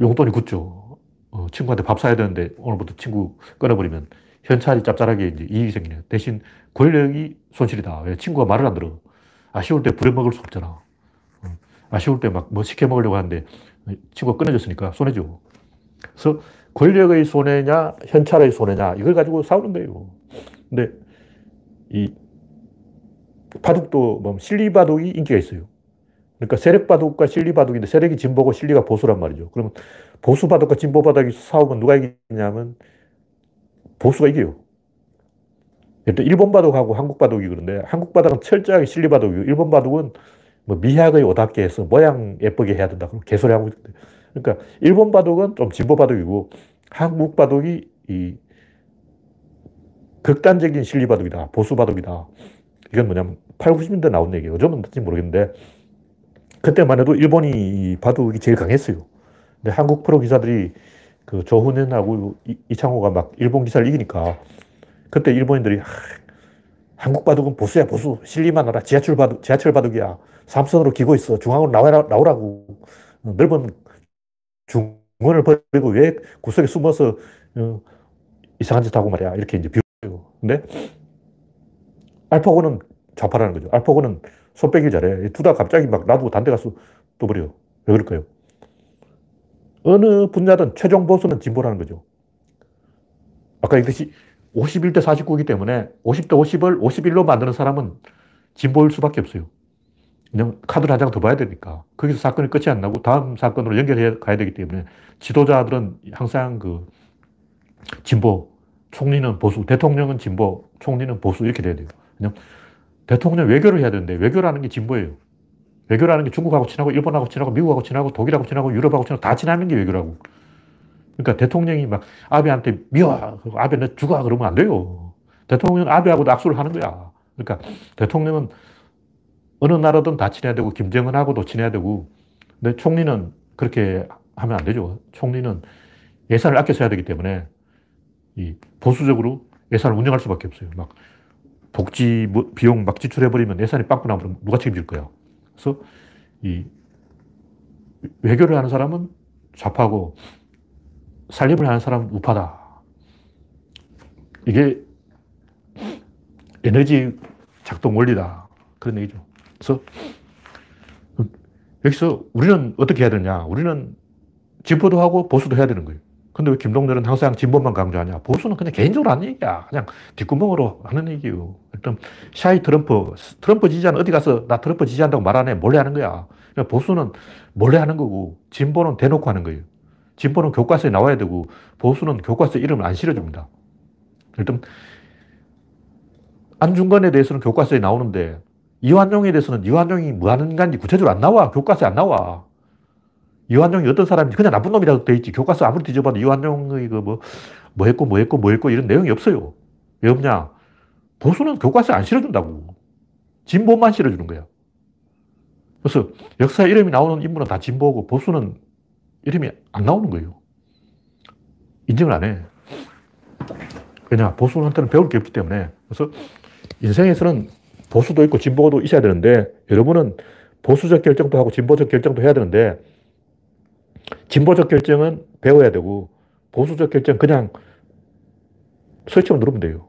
용돈이 굳죠. 어, 친구한테 밥 사야 되는데 오늘부터 친구 끊어버리면 현찰이 짭짤하게 이제 이익이 생기네. 대신 권력이 손실이다. 왜? 친구가 말을 안 들어. 아쉬울 때 부려먹을 수 없잖아. 어, 아쉬울 때 막 뭐 시켜 먹으려고 하는데 친구가 끊어졌으니까 손해죠. 그래서 권력의 손해냐, 현찰의 손해냐, 이걸 가지고 싸우는 거예요. 근데 이 바둑도 뭐 실리바둑이 인기가 있어요. 그러니까 세력 바둑과 실리 바둑인데 세력이 진보고 실리가 보수란 말이죠. 그러면 보수 바둑과 진보 바둑이 싸우면 누가 이기냐면 보수가 이겨요. 일단 일본 바둑하고 한국 바둑이 그런데 한국 바둑은 철저하게 실리 바둑이고 일본 바둑은 뭐 미학의 오답게 해서 모양 예쁘게 해야 된다. 그럼 개소리 하고 있는데. 그러니까 일본 바둑은 좀 진보 바둑이고 한국 바둑이 이 극단적인 실리 바둑이다. 보수 바둑이다. 이건 뭐냐면 8, 90년대 나온 얘기예요. 요즘은 어떤지 모르겠는데 그때만 해도 일본이 바둑이 제일 강했어요. 근데 한국 프로 기사들이 그 조훈현하고 이창호가 막 일본 기사를 이기니까 그때 일본인들이 하, 한국 바둑은 보수야 보수. 실리만 하라. 지하철 바둑 지하철 바둑이야. 삼선으로 기고 있어. 중앙으로 나와라, 나오라고. 넓은 중원을 버리고 왜 구석에 숨어서 어, 이상한 짓 하고 말이야. 이렇게 이제 비우고 근데 알파고는 좌파라는 거죠. 알파고는 손 빼길 잘해 두다 갑자기 막 놔두고 단대 가서 떠버려 왜 그럴까요? 어느 분야든 최종 보수는 진보라는 거죠. 아까 얘기했듯이 51대 49이기 때문에 50대 50을 51로 만드는 사람은 진보일 수밖에 없어요. 그냥 카드를 한 장 더 봐야 되니까. 거기서 사건이 끝이 안 나고 다음 사건으로 연결해 가야 되기 때문에 지도자들은 항상 그 진보, 총리는 보수, 대통령은 진보, 총리는 보수 이렇게 돼야 돼요. 그냥 대통령 외교를 해야 되는데 외교라는 게 진보예요. 외교라는 게 중국하고 친하고 일본하고 친하고 미국하고 친하고 독일하고 친하고 유럽하고 친하고 다 친하는 게 외교라고. 그러니까 대통령이 막 아베한테 미워. 아베 너 죽어. 그러면 안 돼요. 대통령은 아베하고도 악수를 하는 거야. 그러니까 대통령은 어느 나라든 다 친해야 되고 김정은하고도 친해야 되고 근데 총리는 그렇게 하면 안 되죠. 총리는 예산을 아껴 써야 되기 때문에 이 보수적으로 예산을 운영할 수밖에 없어요. 막 복지 뭐 비용 막 지출해버리면 예산이 빵꾸 나면 누가 책임질 거야. 그래서 이 외교를 하는 사람은 좌파고 살림을 하는 사람은 우파다. 이게 에너지 작동 원리다. 그런 얘기죠. 그래서 여기서 우리는 어떻게 해야 되냐. 우리는 진보도 하고 보수도 해야 되는 거예요. 근데 왜 김동렬은 항상 진보만 강조하냐? 보수는 그냥 개인적으로 하는 얘기야. 그냥 뒷구멍으로 하는 얘기예요. 일단 샤이 트럼프, 트럼프 지지자는 어디 가서 나 트럼프 지지한다고 말 안 해. 몰래 하는 거야. 그러니까 보수는 몰래 하는 거고 진보는 대놓고 하는 거예요. 진보는 교과서에 나와야 되고 보수는 교과서에 이름을 안 실어줍니다. 일단 안중근에 대해서는 교과서에 나오는데 이완용에 대해서는 이완용이 뭐 하는 인간인지 구체적으로 안 나와. 교과서에 안 나와. 이완용이 어떤 사람인지 그냥 나쁜 놈이라고 돼 있지. 교과서 아무리 뒤져봐도 이완용의 그 뭐, 뭐 했고 뭐 했고 뭐 했고 이런 내용이 없어요. 왜 없냐? 보수는 교과서에 안 실어준다고. 진보만 실어주는 거야. 그래서 역사 이름이 나오는 인물은 다 진보고 보수는 이름이 안 나오는 거예요. 인정을 안 해. 왜냐? 보수한테는 배울 게 없기 때문에. 그래서 인생에서는 보수도 있고 진보도 있어야 되는데 여러분은 보수적 결정도 하고 진보적 결정도 해야 되는데 진보적 결정은 배워야 되고 보수적 결정 그냥 설치만 누르면 돼요.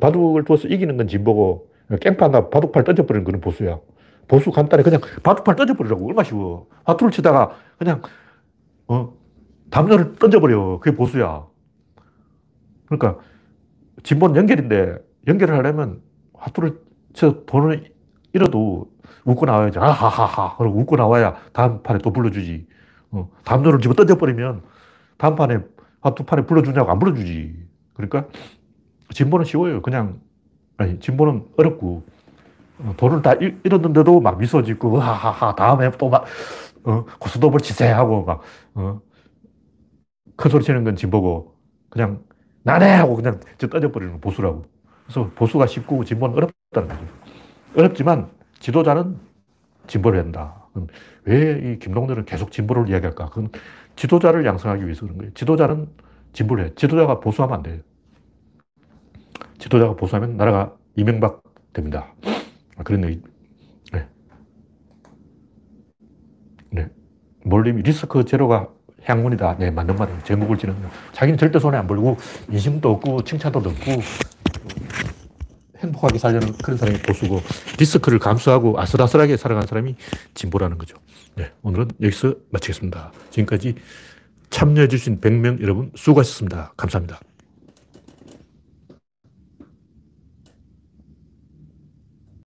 바둑을 두어서 이기는 건 진보고 깽판가 바둑팔 던져버리는 거는 보수야. 보수 간단해. 그냥 바둑팔 던져버리라고. 얼마 쉬워. 화투를 치다가 그냥 어, 담요를 던져버려. 그게 보수야. 그러니까 진보는 연결인데 연결을 하려면 화투를 쳐 돈을 잃어도 웃고 나와야지. 아하하하. 그리고 웃고 나와야 다음 판에 또 불러주지. 어, 담요를 집어 던져버리면 다음 판에, 한두 판에 불러주냐고 안 불러주지. 그러니까 진보는 쉬워요. 그냥, 아니, 진보는 어렵고, 어, 돈을 다 잃었는데도 막 미소 짓고, 하하하, 다음에 또 막, 어, 고스톱을 치세 하고 막, 어, 큰 소리 치는 건 진보고, 그냥, 나네! 하고 그냥 떠져버리는 건 보수라고. 그래서 보수가 쉽고 진보는 어렵다는 거죠. 어렵지만 지도자는 진보를 한다. 왜 이 김동률은 계속 진보를 이야기할까? 그건 지도자를 양성하기 위해서 그런 거예요. 지도자는 진보를 해. 지도자가 보수하면 안 돼요. 지도자가 보수하면 나라가 이명박 됩니다. 아, 그런 얘기. 네. 네. 몰림이 리스크 제로가 향문이다. 네, 맞는 말이에요. 제목을 지는. 자기는 절대 손에 안 벌고, 인심도 없고, 칭찬도 없고, 행복하게 살려는 그런 사람이 보수고, 리스크를 감수하고 아슬아슬하게 살아간 사람이 진보라는 거죠. 네, 오늘은 여기서 마치겠습니다. 지금까지 참여해주신 100명 여러분 수고하셨습니다. 감사합니다.